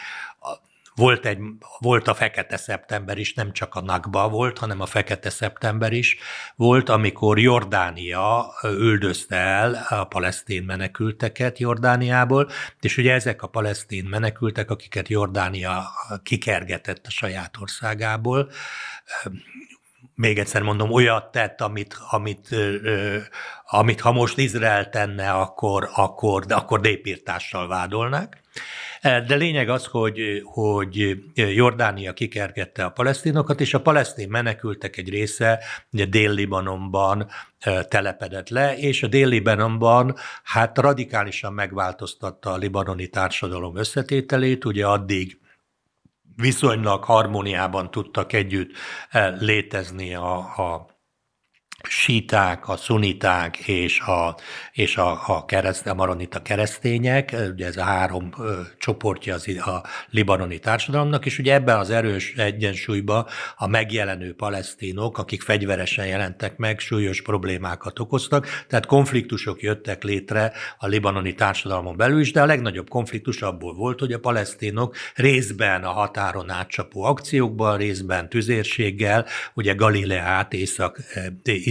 volt, egy, volt a fekete szeptember is, nem csak a Nakba volt, hanem a fekete szeptember is volt, amikor Jordánia üldözte el a palesztin menekülteket Jordániából, és ugye ezek a palesztin menekültek, akiket Jordánia kikergetett a saját országából, még egyszer mondom, olyat tett, amit, amit, amit ha most Izrael tenne, akkor, akkor, de akkor népírtással vádolnak. De lényeg az, hogy, hogy Jordánia kikergette a palesztinokat, és a palesztin menekültek egy része ugye Dél-Libanonban telepedett le, és a Dél-Libanonban hát radikálisan megváltoztatta a libanoni társadalom összetételét, ugye addig viszonylag harmóniában tudtak együtt létezni a, a síták, a szuniták és a, és a, a, kereszt, a maronita keresztények, ugye ez a három ö, csoportja az a libanoni társadalomnak, és ugye ebben az erős egyensúlyban a megjelenő palesztinok, akik fegyveresen jelentek meg, súlyos problémákat okoztak, tehát konfliktusok jöttek létre a libanoni társadalmon belül is, de a legnagyobb konfliktus abból volt, hogy a palesztinok részben a határon átcsapó akciókban, részben tüzérséggel, ugye Galileát, Észak,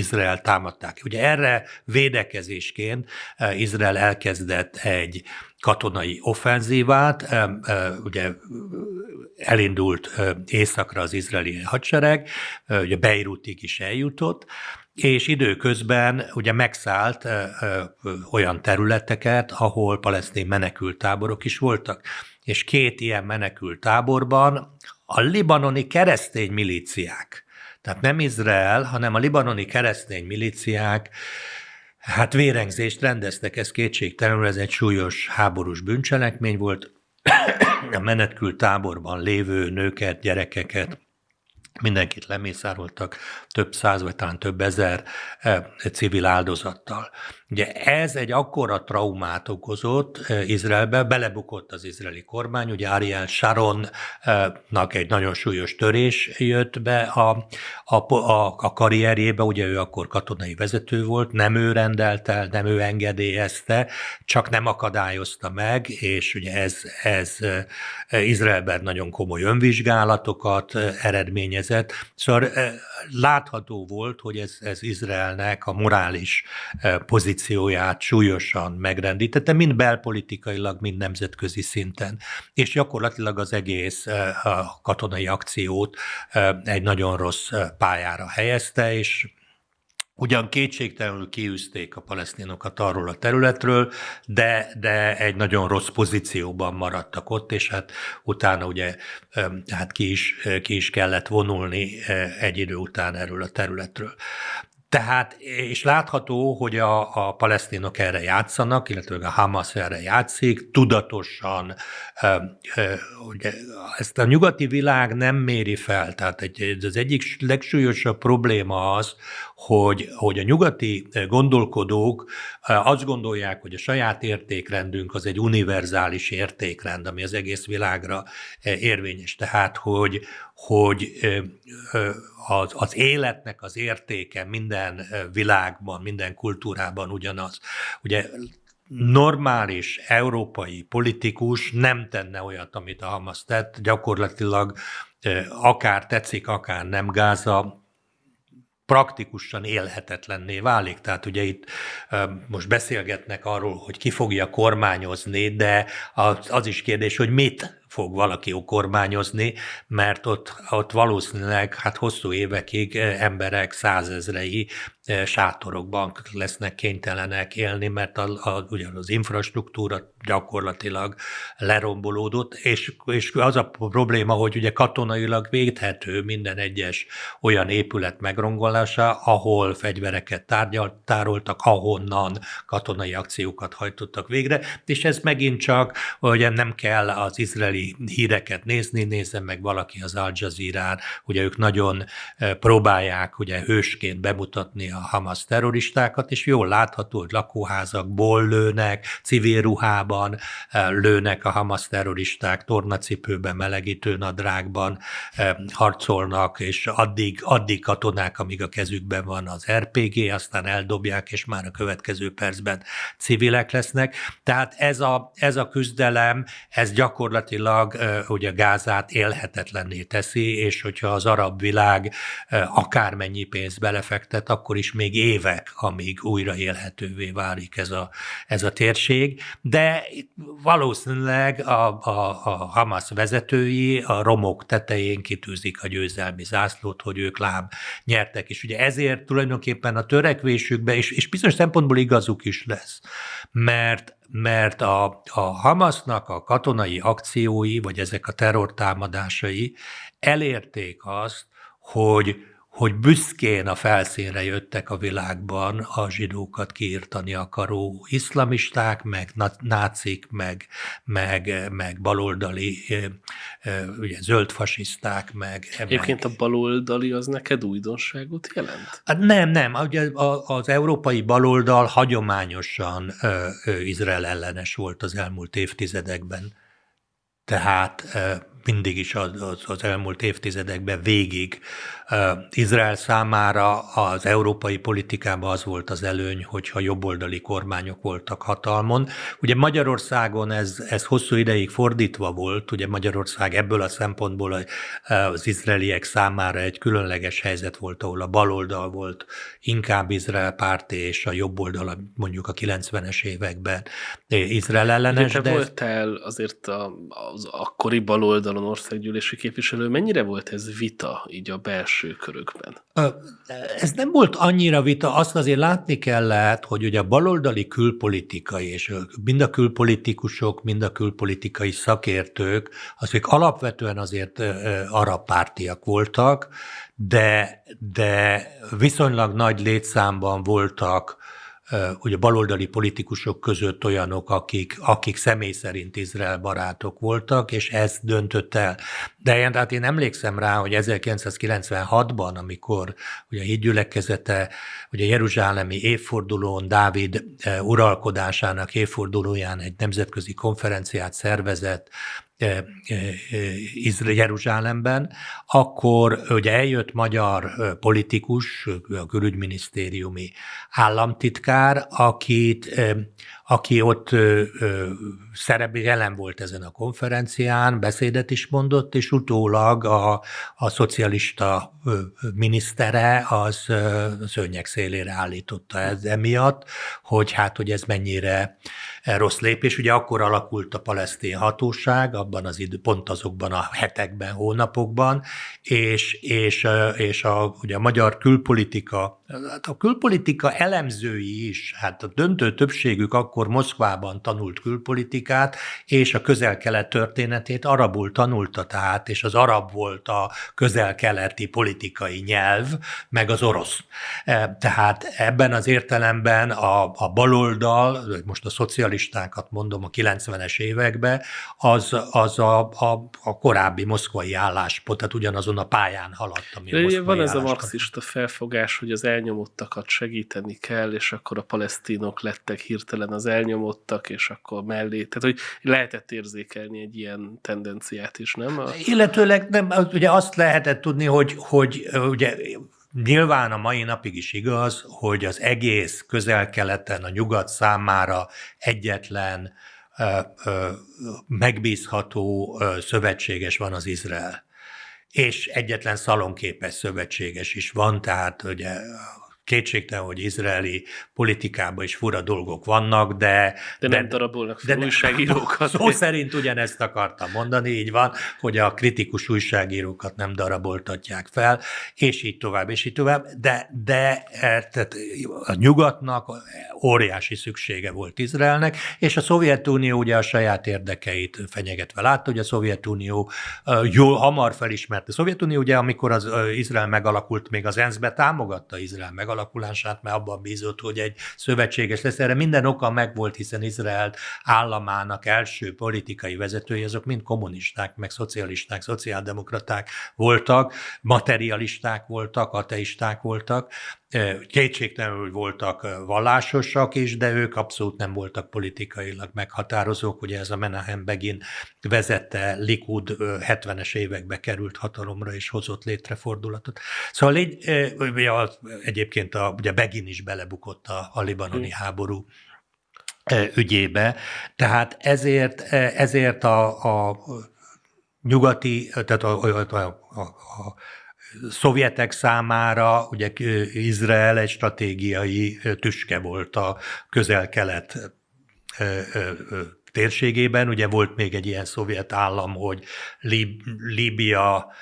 Izrael támadták. Ugye erre védekezésként eh, Izrael elkezdett egy katonai offenzívát, eh, eh, ugye elindult északra az izraeli hadsereg, ugye Beirutig is eljutott, és időközben ugye megszállt olyan területeket, ahol palesztin menekültáborok is voltak. És két ilyen menekültáborban a libanoni keresztény milíciák tehát nem Izrael, hanem a libanoni keresztény milíciák hát vérengzést rendeztek, ez kétségtelenül, ez egy súlyos háborús bűncselekmény volt. A menetkült táborban lévő nőket, gyerekeket mindenkit lemészároltak, több száz vagy talán több ezer civil áldozattal. Ugye ez egy akkora traumát okozott Izraelbe, belebukott az izraeli kormány, ugye Ariel Sharonnak egy nagyon súlyos törés jött be a, a, a, a karrierjébe, ugye ő akkor katonai vezető volt, nem ő rendelte, nem ő engedélyezte, csak nem akadályozta meg, és ugye ez, ez Izraelben nagyon komoly önvizsgálatokat eredményezett. Szóval látható volt, hogy ez, ez Izraelnek a morális pozíció pozícióját súlyosan megrendítette, mind belpolitikailag, mind nemzetközi szinten. És gyakorlatilag az egész a katonai akciót egy nagyon rossz pályára helyezte, és Ugyan kétségtelenül kiűzték a palesztinokat arról a területről, de, de egy nagyon rossz pozícióban maradtak ott, és hát utána ugye hát ki is, ki is kellett vonulni egy idő után erről a területről. Tehát, és látható, hogy a, a palesztinok erre játszanak, illetve a Hamas erre játszik, tudatosan, ugye, ezt a nyugati világ nem méri fel. Tehát egy, az egyik legsúlyosabb probléma az, hogy, hogy a nyugati gondolkodók azt gondolják, hogy a saját értékrendünk az egy univerzális értékrend, ami az egész világra érvényes. Tehát, hogy, hogy az, az életnek az értéke minden világban, minden kultúrában ugyanaz. Ugye normális európai politikus nem tenne olyat, amit a Hamas tett, gyakorlatilag akár tetszik, akár nem Gáza, praktikusan élhetetlenné válik. Tehát ugye itt most beszélgetnek arról, hogy ki fogja kormányozni, de az, az is kérdés, hogy mit fog valaki kormányozni, mert ott, ott valószínűleg hát hosszú évekig emberek százezrei sátorokban lesznek kénytelenek élni, mert a, a, ugyan az infrastruktúra gyakorlatilag lerombolódott, és, és az a probléma, hogy ugye katonailag védhető minden egyes olyan épület megrongolása, ahol fegyvereket tárgyalt, tároltak, ahonnan katonai akciókat hajtottak végre, és ez megint csak, hogy nem kell az izraeli híreket nézni, nézze meg valaki az Al Jazeera-n, ugye ők nagyon próbálják ugye hősként bemutatni a Hamas terroristákat, és jól látható, hogy lakóházakból lőnek, civil ruhában eh, lőnek a Hamas terroristák, tornacipőben, melegítő nadrágban eh, harcolnak, és addig, addig katonák, amíg a kezükben van az RPG, aztán eldobják, és már a következő percben civilek lesznek. Tehát ez a, ez a küzdelem, ez gyakorlatilag eh, ugye Gázát élhetetlenné teszi, és hogyha az arab világ akármennyi pénzt belefektet, akkor is még évek, amíg újra élhetővé válik ez a, ez a térség, de valószínűleg a, a, a Hamas vezetői a romok tetején kitűzik a győzelmi zászlót, hogy ők lám nyertek, és ugye ezért tulajdonképpen a törekvésükbe, és, és bizonyos szempontból igazuk is lesz, mert mert a, a Hamasnak a katonai akciói, vagy ezek a terrortámadásai elérték azt, hogy hogy büszkén a felszínre jöttek a világban a zsidókat kiírtani akaró iszlamisták, meg nácik, meg, meg, meg baloldali, ugye zöldfasiszták, meg... Egyébként meg. a baloldali az neked újdonságot jelent? Hát nem, nem. Ugye az európai baloldal hagyományosan Izrael ellenes volt az elmúlt évtizedekben. Tehát mindig is az, az, az elmúlt évtizedekben végig Izrael számára az európai politikában az volt az előny, hogyha jobboldali kormányok voltak hatalmon. Ugye Magyarországon ez, ez hosszú ideig fordítva volt, ugye Magyarország ebből a szempontból az izraeliek számára egy különleges helyzet volt, ahol a baloldal volt inkább Izrael párti, és a jobboldal mondjuk a 90-es években Izrael ellenes. Ugye te de voltál azért az akkori baloldalon országgyűlési képviselő, mennyire volt ez vita így a belső körökben? Ez nem volt annyira vita, azt azért látni kellett, hogy ugye a baloldali külpolitikai, és mind a külpolitikusok, mind a külpolitikai szakértők, azok alapvetően azért arab pártiak voltak, de, de viszonylag nagy létszámban voltak ugye baloldali politikusok között olyanok, akik, akik személy szerint Izrael barátok voltak, és ez döntött el. De én, tehát én emlékszem rá, hogy 1996-ban, amikor ugye a hídgyülekezete, ugye a Jeruzsálemi évfordulón Dávid uralkodásának évfordulóján egy nemzetközi konferenciát szervezett, Jeruzsálemben, akkor ugye eljött magyar politikus, a külügyminisztériumi államtitkár, akit, aki ott szerep jelen volt ezen a konferencián, beszédet is mondott, és utólag a, a szocialista minisztere az szőnyek szélére állította ez emiatt, hogy hát, hogy ez mennyire rossz lépés. Ugye akkor alakult a palesztin hatóság, abban az idő, pont azokban a hetekben, hónapokban, és, és, és a, ugye a magyar külpolitika, hát a külpolitika elemzői is, hát a döntő többségük akkor Moszkvában tanult külpolitikát, és a közel-kelet történetét arabul tanulta tehát, és az arab volt a közel-keleti politikai nyelv, meg az orosz. E, tehát ebben az értelemben a, a baloldal, most a szocialistákat mondom a 90-es években, az, az a, a, a korábbi moszkvai álláspont, tehát ugyanazon a pályán haladt, ami a Van ez a marxista felfogás, hogy az elnyomottakat segíteni kell, és akkor a palesztinok lettek hirtelen az elnyomottak, és akkor mellé. Tehát, hogy lehetett érzékelni egy ilyen tendenciát is, nem? Illetőleg nem, ugye azt lehetett tudni, hogy, hogy ugye Nyilván a mai napig is igaz, hogy az egész közel-keleten a nyugat számára egyetlen megbízható szövetséges van az Izrael. És egyetlen szalonképes szövetséges is van, tehát ugye kétségtelen, hogy izraeli politikában is fura dolgok vannak, de... De, de nem darabolnak fel de újságírókat. <laughs> Szó szerint ugyanezt akartam mondani, így van, hogy a kritikus újságírókat nem daraboltatják fel, és így tovább, és így tovább, de, de e, tehát a nyugatnak óriási szüksége volt Izraelnek, és a Szovjetunió ugye a saját érdekeit fenyegetve látta, hogy a Szovjetunió jó hamar felismerte. A Szovjetunió ugye, amikor az Izrael megalakult, még az ENSZ-be támogatta Izrael megalakult, alakulását, mert abban bízott, hogy egy szövetséges lesz. Erre minden oka megvolt, hiszen Izrael államának első politikai vezetői, azok mind kommunisták, meg szocialisták, szociáldemokraták voltak, materialisták voltak, ateisták voltak, Kétségtelenül voltak vallásosak is, de ők abszolút nem voltak politikailag meghatározók. Ugye ez a Menahem Begin vezette Likud 70-es évekbe került hatalomra és hozott létre fordulatot. Szóval légy, egyébként a, ugye Begin is belebukott a, a libanoni háború ügyébe. Tehát ezért, ezért a, a nyugati, tehát a, a, a, a szovjetek számára ugye Izrael egy stratégiai tüske volt a közel-kelet térségében. Ugye volt még egy ilyen szovjet állam, hogy Lib- Líbia,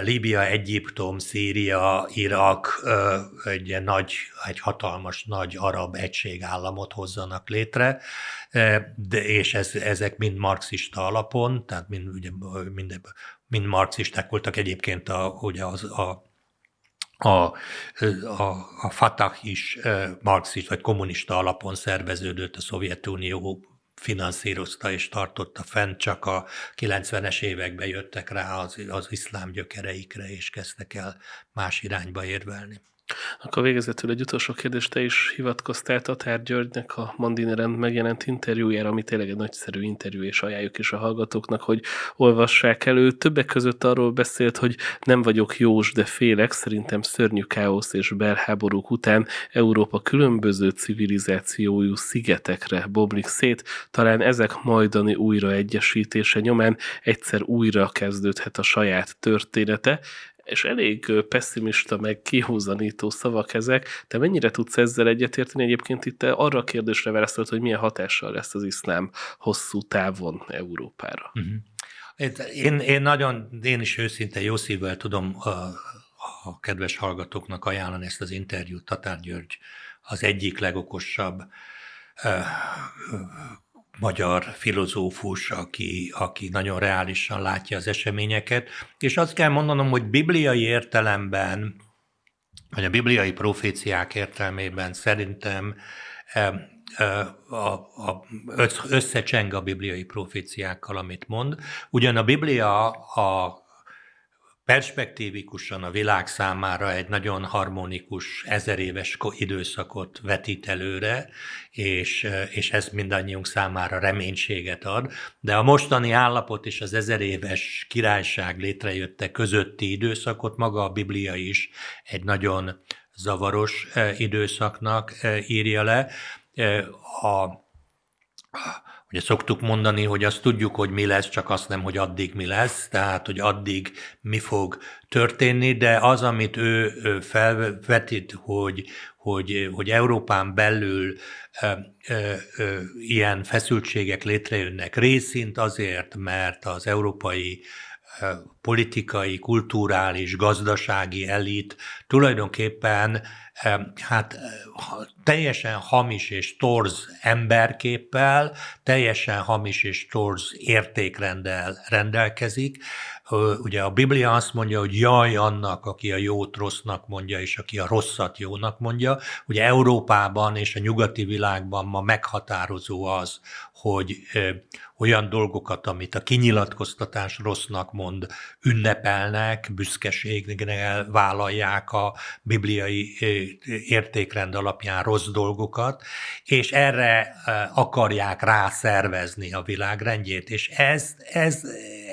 Líbia, Egyiptom, Szíria, Irak egy nagy, egy hatalmas nagy arab egységállamot hozzanak létre, de, és ez, ezek mind marxista alapon, tehát mind, ugye, mind mind marxisták voltak egyébként, a, hogy az, a, a, a, a Fatah is marxista vagy kommunista alapon szerveződött, a Szovjetunió finanszírozta és tartotta fent, csak a 90-es években jöttek rá az, az iszlám gyökereikre, és kezdtek el más irányba érvelni. Akkor végezetül egy utolsó kérdés, te is hivatkoztál Tatár Györgynek a Mandineren megjelent interjújára, ami tényleg egy nagyszerű interjú, és ajánljuk is a hallgatóknak, hogy olvassák elő. Többek között arról beszélt, hogy nem vagyok jós, de félek, szerintem szörnyű káosz és belháborúk után Európa különböző civilizációjú szigetekre bomlik szét, talán ezek majdani újraegyesítése nyomán egyszer újra kezdődhet a saját története, és elég pessimista, meg kihúzanító szavak ezek. Te mennyire tudsz ezzel egyetérteni? Egyébként itt arra a kérdésre válaszolt, hogy milyen hatással lesz az iszlám hosszú távon Európára. Uh-huh. Én, én nagyon, én is őszinte jó szívvel tudom a, a kedves hallgatóknak ajánlani ezt az interjút. Tatár György az egyik legokosabb magyar filozófus, aki, aki nagyon reálisan látja az eseményeket, és azt kell mondanom, hogy bibliai értelemben, vagy a bibliai proféciák értelmében szerintem e, e, a, a, összecseng a bibliai proféciákkal, amit mond. Ugyan a Biblia a perspektívikusan a világ számára egy nagyon harmonikus, ezeréves időszakot vetít előre, és, és ez mindannyiunk számára reménységet ad. De a mostani állapot és az ezeréves királyság létrejötte közötti időszakot maga a Biblia is egy nagyon zavaros időszaknak írja le. A, Ugye szoktuk mondani, hogy azt tudjuk, hogy mi lesz, csak azt nem, hogy addig mi lesz, tehát, hogy addig mi fog történni, de az, amit ő felvetít, hogy, hogy, hogy Európán belül ö, ö, ö, ilyen feszültségek létrejönnek, részint azért, mert az európai politikai, kulturális, gazdasági elit tulajdonképpen hát teljesen hamis és torz emberképpel, teljesen hamis és torz értékrendel rendelkezik. Ugye a Biblia azt mondja, hogy jaj annak, aki a jót rossznak mondja, és aki a rosszat jónak mondja. Ugye Európában és a nyugati világban ma meghatározó az, hogy olyan dolgokat, amit a kinyilatkoztatás rossznak mond, ünnepelnek, büszkeséggel vállalják a bibliai értékrend alapján rossz dolgokat, és erre akarják rászervezni a világrendjét, és ez, ez,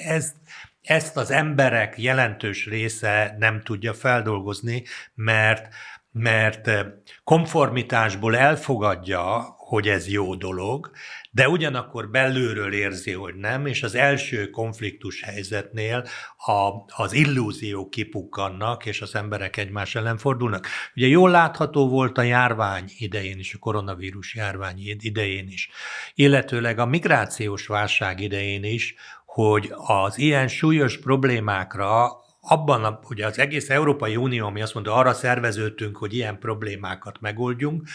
ez ezt az emberek jelentős része nem tudja feldolgozni, mert mert konformitásból elfogadja, hogy ez jó dolog, de ugyanakkor belülről érzi, hogy nem, és az első konfliktus helyzetnél a, az illúziók kipukkannak, és az emberek egymás ellen fordulnak. Ugye jól látható volt a járvány idején is, a koronavírus járvány idején is, illetőleg a migrációs válság idején is, hogy az ilyen súlyos problémákra abban, a, ugye az egész Európai Unió, ami azt mondta, arra szerveződtünk, hogy ilyen problémákat megoldjunk,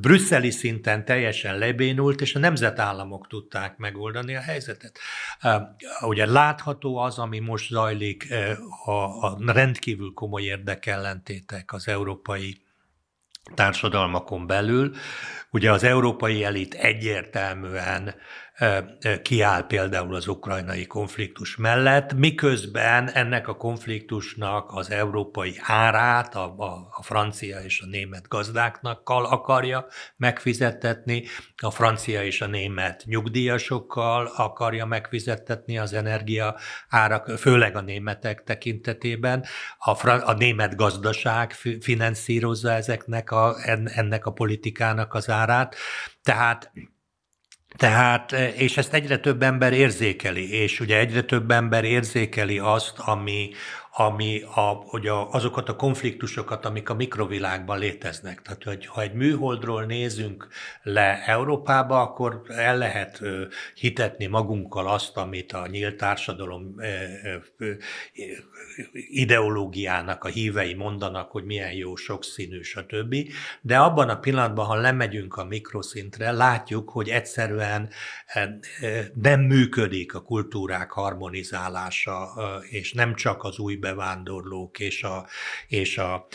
brüsszeli szinten teljesen lebénult, és a nemzetállamok tudták megoldani a helyzetet. Ugye látható az, ami most zajlik, a, a rendkívül komoly érdekellentétek az európai társadalmakon belül. Ugye az európai elit egyértelműen kiáll például az ukrajnai konfliktus mellett, miközben ennek a konfliktusnak az európai árát a, a, a francia és a német gazdáknak akarja megfizettetni, a francia és a német nyugdíjasokkal akarja megfizettetni az energia árak, főleg a németek tekintetében. A, fra, a német gazdaság finanszírozza ezeknek a, ennek a politikának az árát. Tehát tehát, és ezt egyre több ember érzékeli, és ugye egyre több ember érzékeli azt, ami, ami a, hogy a, azokat a konfliktusokat, amik a mikrovilágban léteznek. Tehát, hogy ha egy műholdról nézünk le Európába, akkor el lehet hitetni magunkkal azt, amit a nyílt társadalom ideológiának a hívei mondanak, hogy milyen jó, sokszínű, stb. De abban a pillanatban, ha lemegyünk a mikroszintre, látjuk, hogy egyszerűen nem működik a kultúrák harmonizálása, és nem csak az új bevándorlók és a, és a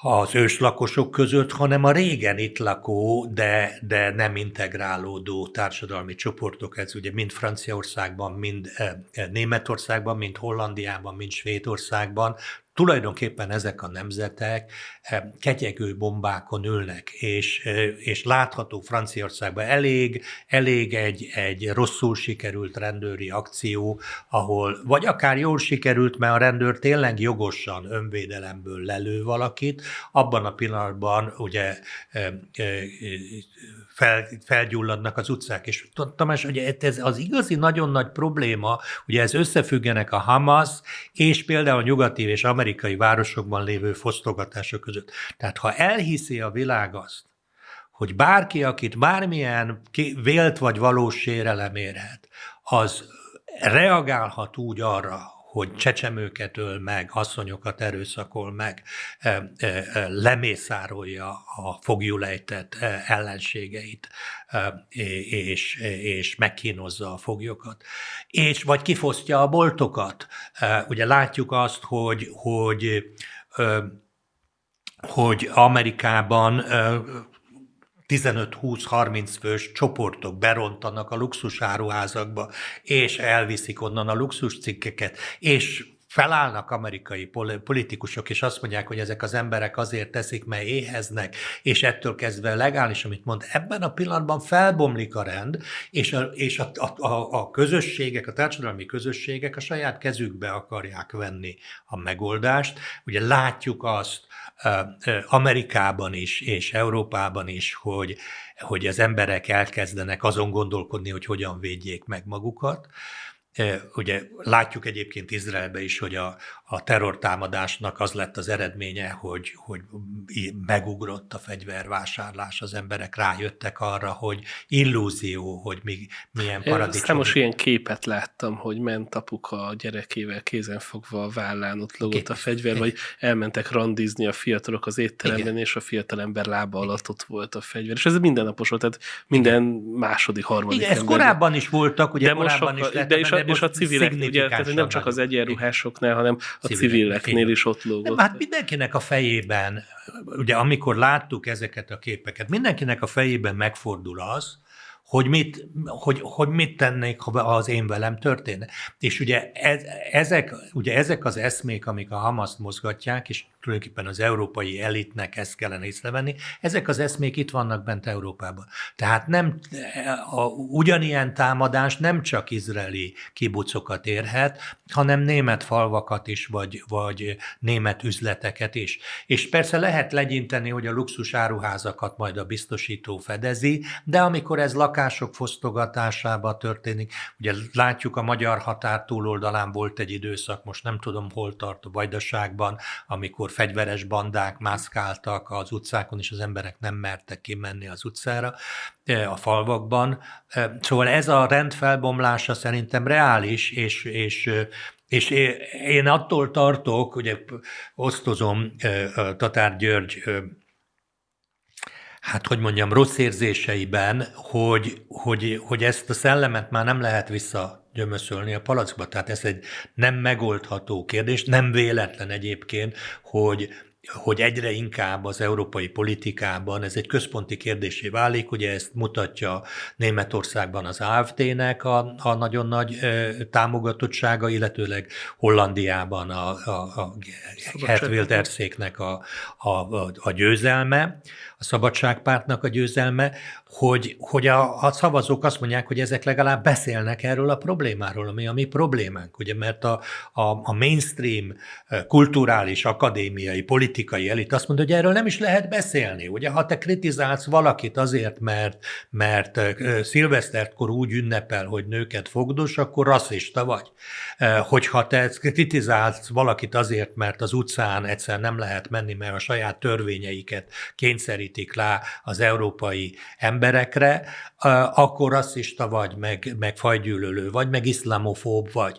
az őslakosok között, hanem a régen itt lakó, de, de nem integrálódó társadalmi csoportok. Ez ugye mind Franciaországban, mind eh, Németországban, mind Hollandiában, mind Svédországban tulajdonképpen ezek a nemzetek eh, ketyegő bombákon ülnek, és, eh, és látható Franciaországban elég, elég egy, egy rosszul sikerült rendőri akció, ahol vagy akár jól sikerült, mert a rendőr tényleg jogosan önvédelemből lelő valakit, abban a pillanatban ugye eh, fel, felgyulladnak az utcák. És Tamás, ugye ez az igazi nagyon nagy probléma, ugye ez összefüggenek a Hamas és például a nyugati és amerikai városokban lévő fosztogatások között. Tehát ha elhiszi a világ azt, hogy bárki, akit bármilyen vélt vagy valós sérelem érhet, az reagálhat úgy arra, hogy csecsemőket öl meg, asszonyokat erőszakol meg, e, e, e, lemészárolja a fogjulejtett ellenségeit, és, és megkínozza a foglyokat. És vagy kifosztja a boltokat. Ugye látjuk azt, hogy, hogy hogy Amerikában 15-20-30 fős csoportok berontanak a luxusáruházakba, és elviszik onnan a luxuscikkeket, és felállnak amerikai politikusok, és azt mondják, hogy ezek az emberek azért teszik, mert éheznek, és ettől kezdve legális, amit mond, ebben a pillanatban felbomlik a rend, és a, és a, a, a közösségek, a társadalmi közösségek a saját kezükbe akarják venni a megoldást. Ugye látjuk azt Amerikában is, és Európában is, hogy, hogy az emberek elkezdenek azon gondolkodni, hogy hogyan védjék meg magukat. Ugye látjuk egyébként Izraelbe is, hogy a, a terrortámadásnak az lett az eredménye, hogy, hogy megugrott a fegyvervásárlás, az emberek rájöttek arra, hogy illúzió, hogy mi, milyen paradicsom. most ilyen képet láttam, hogy ment apuka a gyerekével kézenfogva a vállán, ott logott Kép. a fegyver, vagy elmentek randizni a fiatalok az étteremben, Igen. és a fiatalember lába alatt ott volt a fegyver. És ez mindennapos volt, tehát minden Igen. második, harmadik Igen, ez ember. korábban is voltak, ugye de korábban most is lett, de és a, és a civilek, ugye, tehát nem csak az egyenruhásoknál, hanem a civileknél is ott lógott. Hát mindenkinek a fejében, ugye amikor láttuk ezeket a képeket, mindenkinek a fejében megfordul az, hogy mit, hogy, hogy mit tennék, ha az én velem történne. És ugye ez, ezek, ugye ezek az eszmék, amik a Hamaszt mozgatják, és tulajdonképpen az európai elitnek ezt kellene észrevenni, ezek az eszmék itt vannak bent Európában. Tehát nem, a, ugyanilyen támadás nem csak izraeli kibucokat érhet, hanem német falvakat is, vagy, vagy német üzleteket is. És persze lehet legyinteni, hogy a luxus áruházakat majd a biztosító fedezi, de amikor ez lakások fosztogatásába történik, ugye látjuk a magyar határ túloldalán volt egy időszak, most nem tudom hol tart a Vajdaságban, amikor fegyveres bandák mászkáltak az utcákon, és az emberek nem mertek kimenni az utcára, e, a falvakban. E, szóval ez a rend felbomlása szerintem reális, és, és és én attól tartok, ugye osztozom Tatár György hát hogy mondjam, rossz érzéseiben, hogy, hogy, hogy ezt a szellemet már nem lehet vissza gyömöszölni a palackba. Tehát ez egy nem megoldható kérdés, nem véletlen egyébként, hogy hogy egyre inkább az európai politikában ez egy központi kérdésé válik, ugye ezt mutatja Németországban az AFD-nek a, a nagyon nagy e, támogatottsága, illetőleg Hollandiában a, a, a Gert Wilderszéknek a, a, a, a győzelme, a Szabadságpártnak a győzelme, hogy, hogy a, a szavazók azt mondják, hogy ezek legalább beszélnek erről a problémáról, ami a mi problémánk, ugye, mert a, a, a mainstream kulturális, akadémiai, politikai elit azt mondja, hogy erről nem is lehet beszélni. Ugye, ha te kritizálsz valakit azért, mert, mert szilvesztertkor úgy ünnepel, hogy nőket fogdos, akkor rasszista vagy. Hogyha te kritizálsz valakit azért, mert az utcán egyszer nem lehet menni, mert a saját törvényeiket kényszerítik rá az európai ember, emberekre, akkor rasszista vagy, meg, meg fajgyűlölő vagy, meg iszlamofób vagy.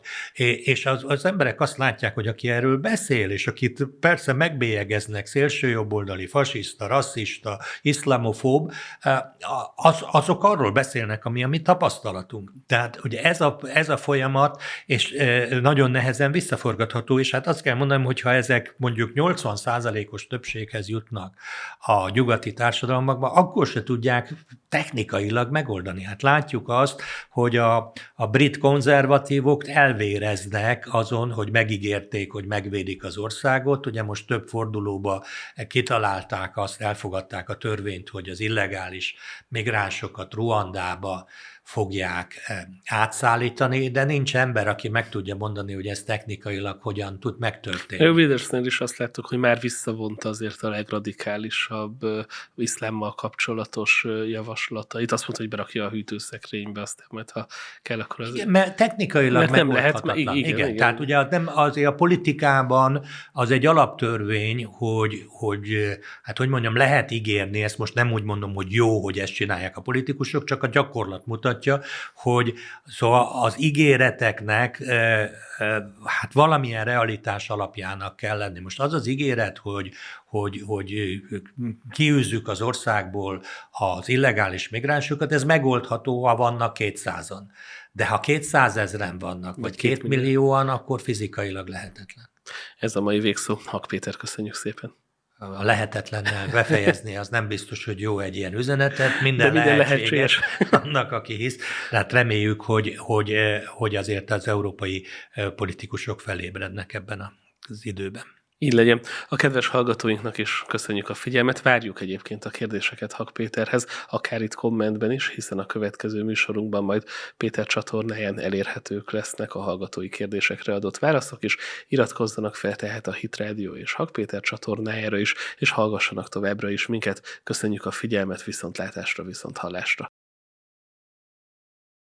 És az, az emberek azt látják, hogy aki erről beszél, és akit persze megbélyegeznek, szélsőjobboldali, fasiszta, rasszista, iszlamofób, az, azok arról beszélnek, ami a mi tapasztalatunk. Tehát ugye ez a, ez a folyamat, és nagyon nehezen visszaforgatható, és hát azt kell mondanom, hogy ha ezek mondjuk 80%-os többséghez jutnak a nyugati társadalmakban, akkor se tudják technikailag megoldani. Hát látjuk azt, hogy a, a brit konzervatívok elvéreznek azon, hogy megígérték, hogy megvédik az országot. Ugye most több fordulóba kitalálták azt, elfogadták a törvényt, hogy az illegális migránsokat Ruandába fogják eh, átszállítani, de nincs ember, aki meg tudja mondani, hogy ez technikailag hogyan tud megtörténni. A Widersnél is azt láttuk, hogy már visszavonta azért a legradikálisabb uh, iszlámmal kapcsolatos uh, javaslatait. Azt mondta, hogy berakja a hűtőszekrénybe, aztán majd ha kell, akkor az... Igen, mert technikailag mert nem lehet, mert igen, igen, igen, tehát ugye nem, azért a politikában az egy alaptörvény, hogy, hogy hát hogy mondjam, lehet ígérni, ezt most nem úgy mondom, hogy jó, hogy ezt csinálják a politikusok, csak a gyakorlat mutatja, mutatja, hogy szóval az ígéreteknek hát valamilyen realitás alapjának kell lenni. Most az az ígéret, hogy, hogy, hogy kiűzzük az országból az illegális migránsokat, ez megoldható, ha vannak kétszázan. De ha 200 ezeren vannak, vagy, vagy két millióan, akkor fizikailag lehetetlen. Ez a mai végszó. Hak Péter, köszönjük szépen. A lehetetlennel befejezni, az nem biztos, hogy jó egy ilyen üzenetet. Minden, De minden lehetséges, <laughs> annak, aki hisz. Tehát reméljük, hogy, hogy, hogy azért az európai politikusok felébrednek ebben az időben. Így legyen. A kedves hallgatóinknak is köszönjük a figyelmet. Várjuk egyébként a kérdéseket Hak Péterhez, akár itt kommentben is, hiszen a következő műsorunkban majd Péter csatornáján elérhetők lesznek a hallgatói kérdésekre adott válaszok is. Iratkozzanak fel tehát a Hit Radio és Hak Péter csatornájára is, és hallgassanak továbbra is minket. Köszönjük a figyelmet, viszontlátásra, viszont hallásra.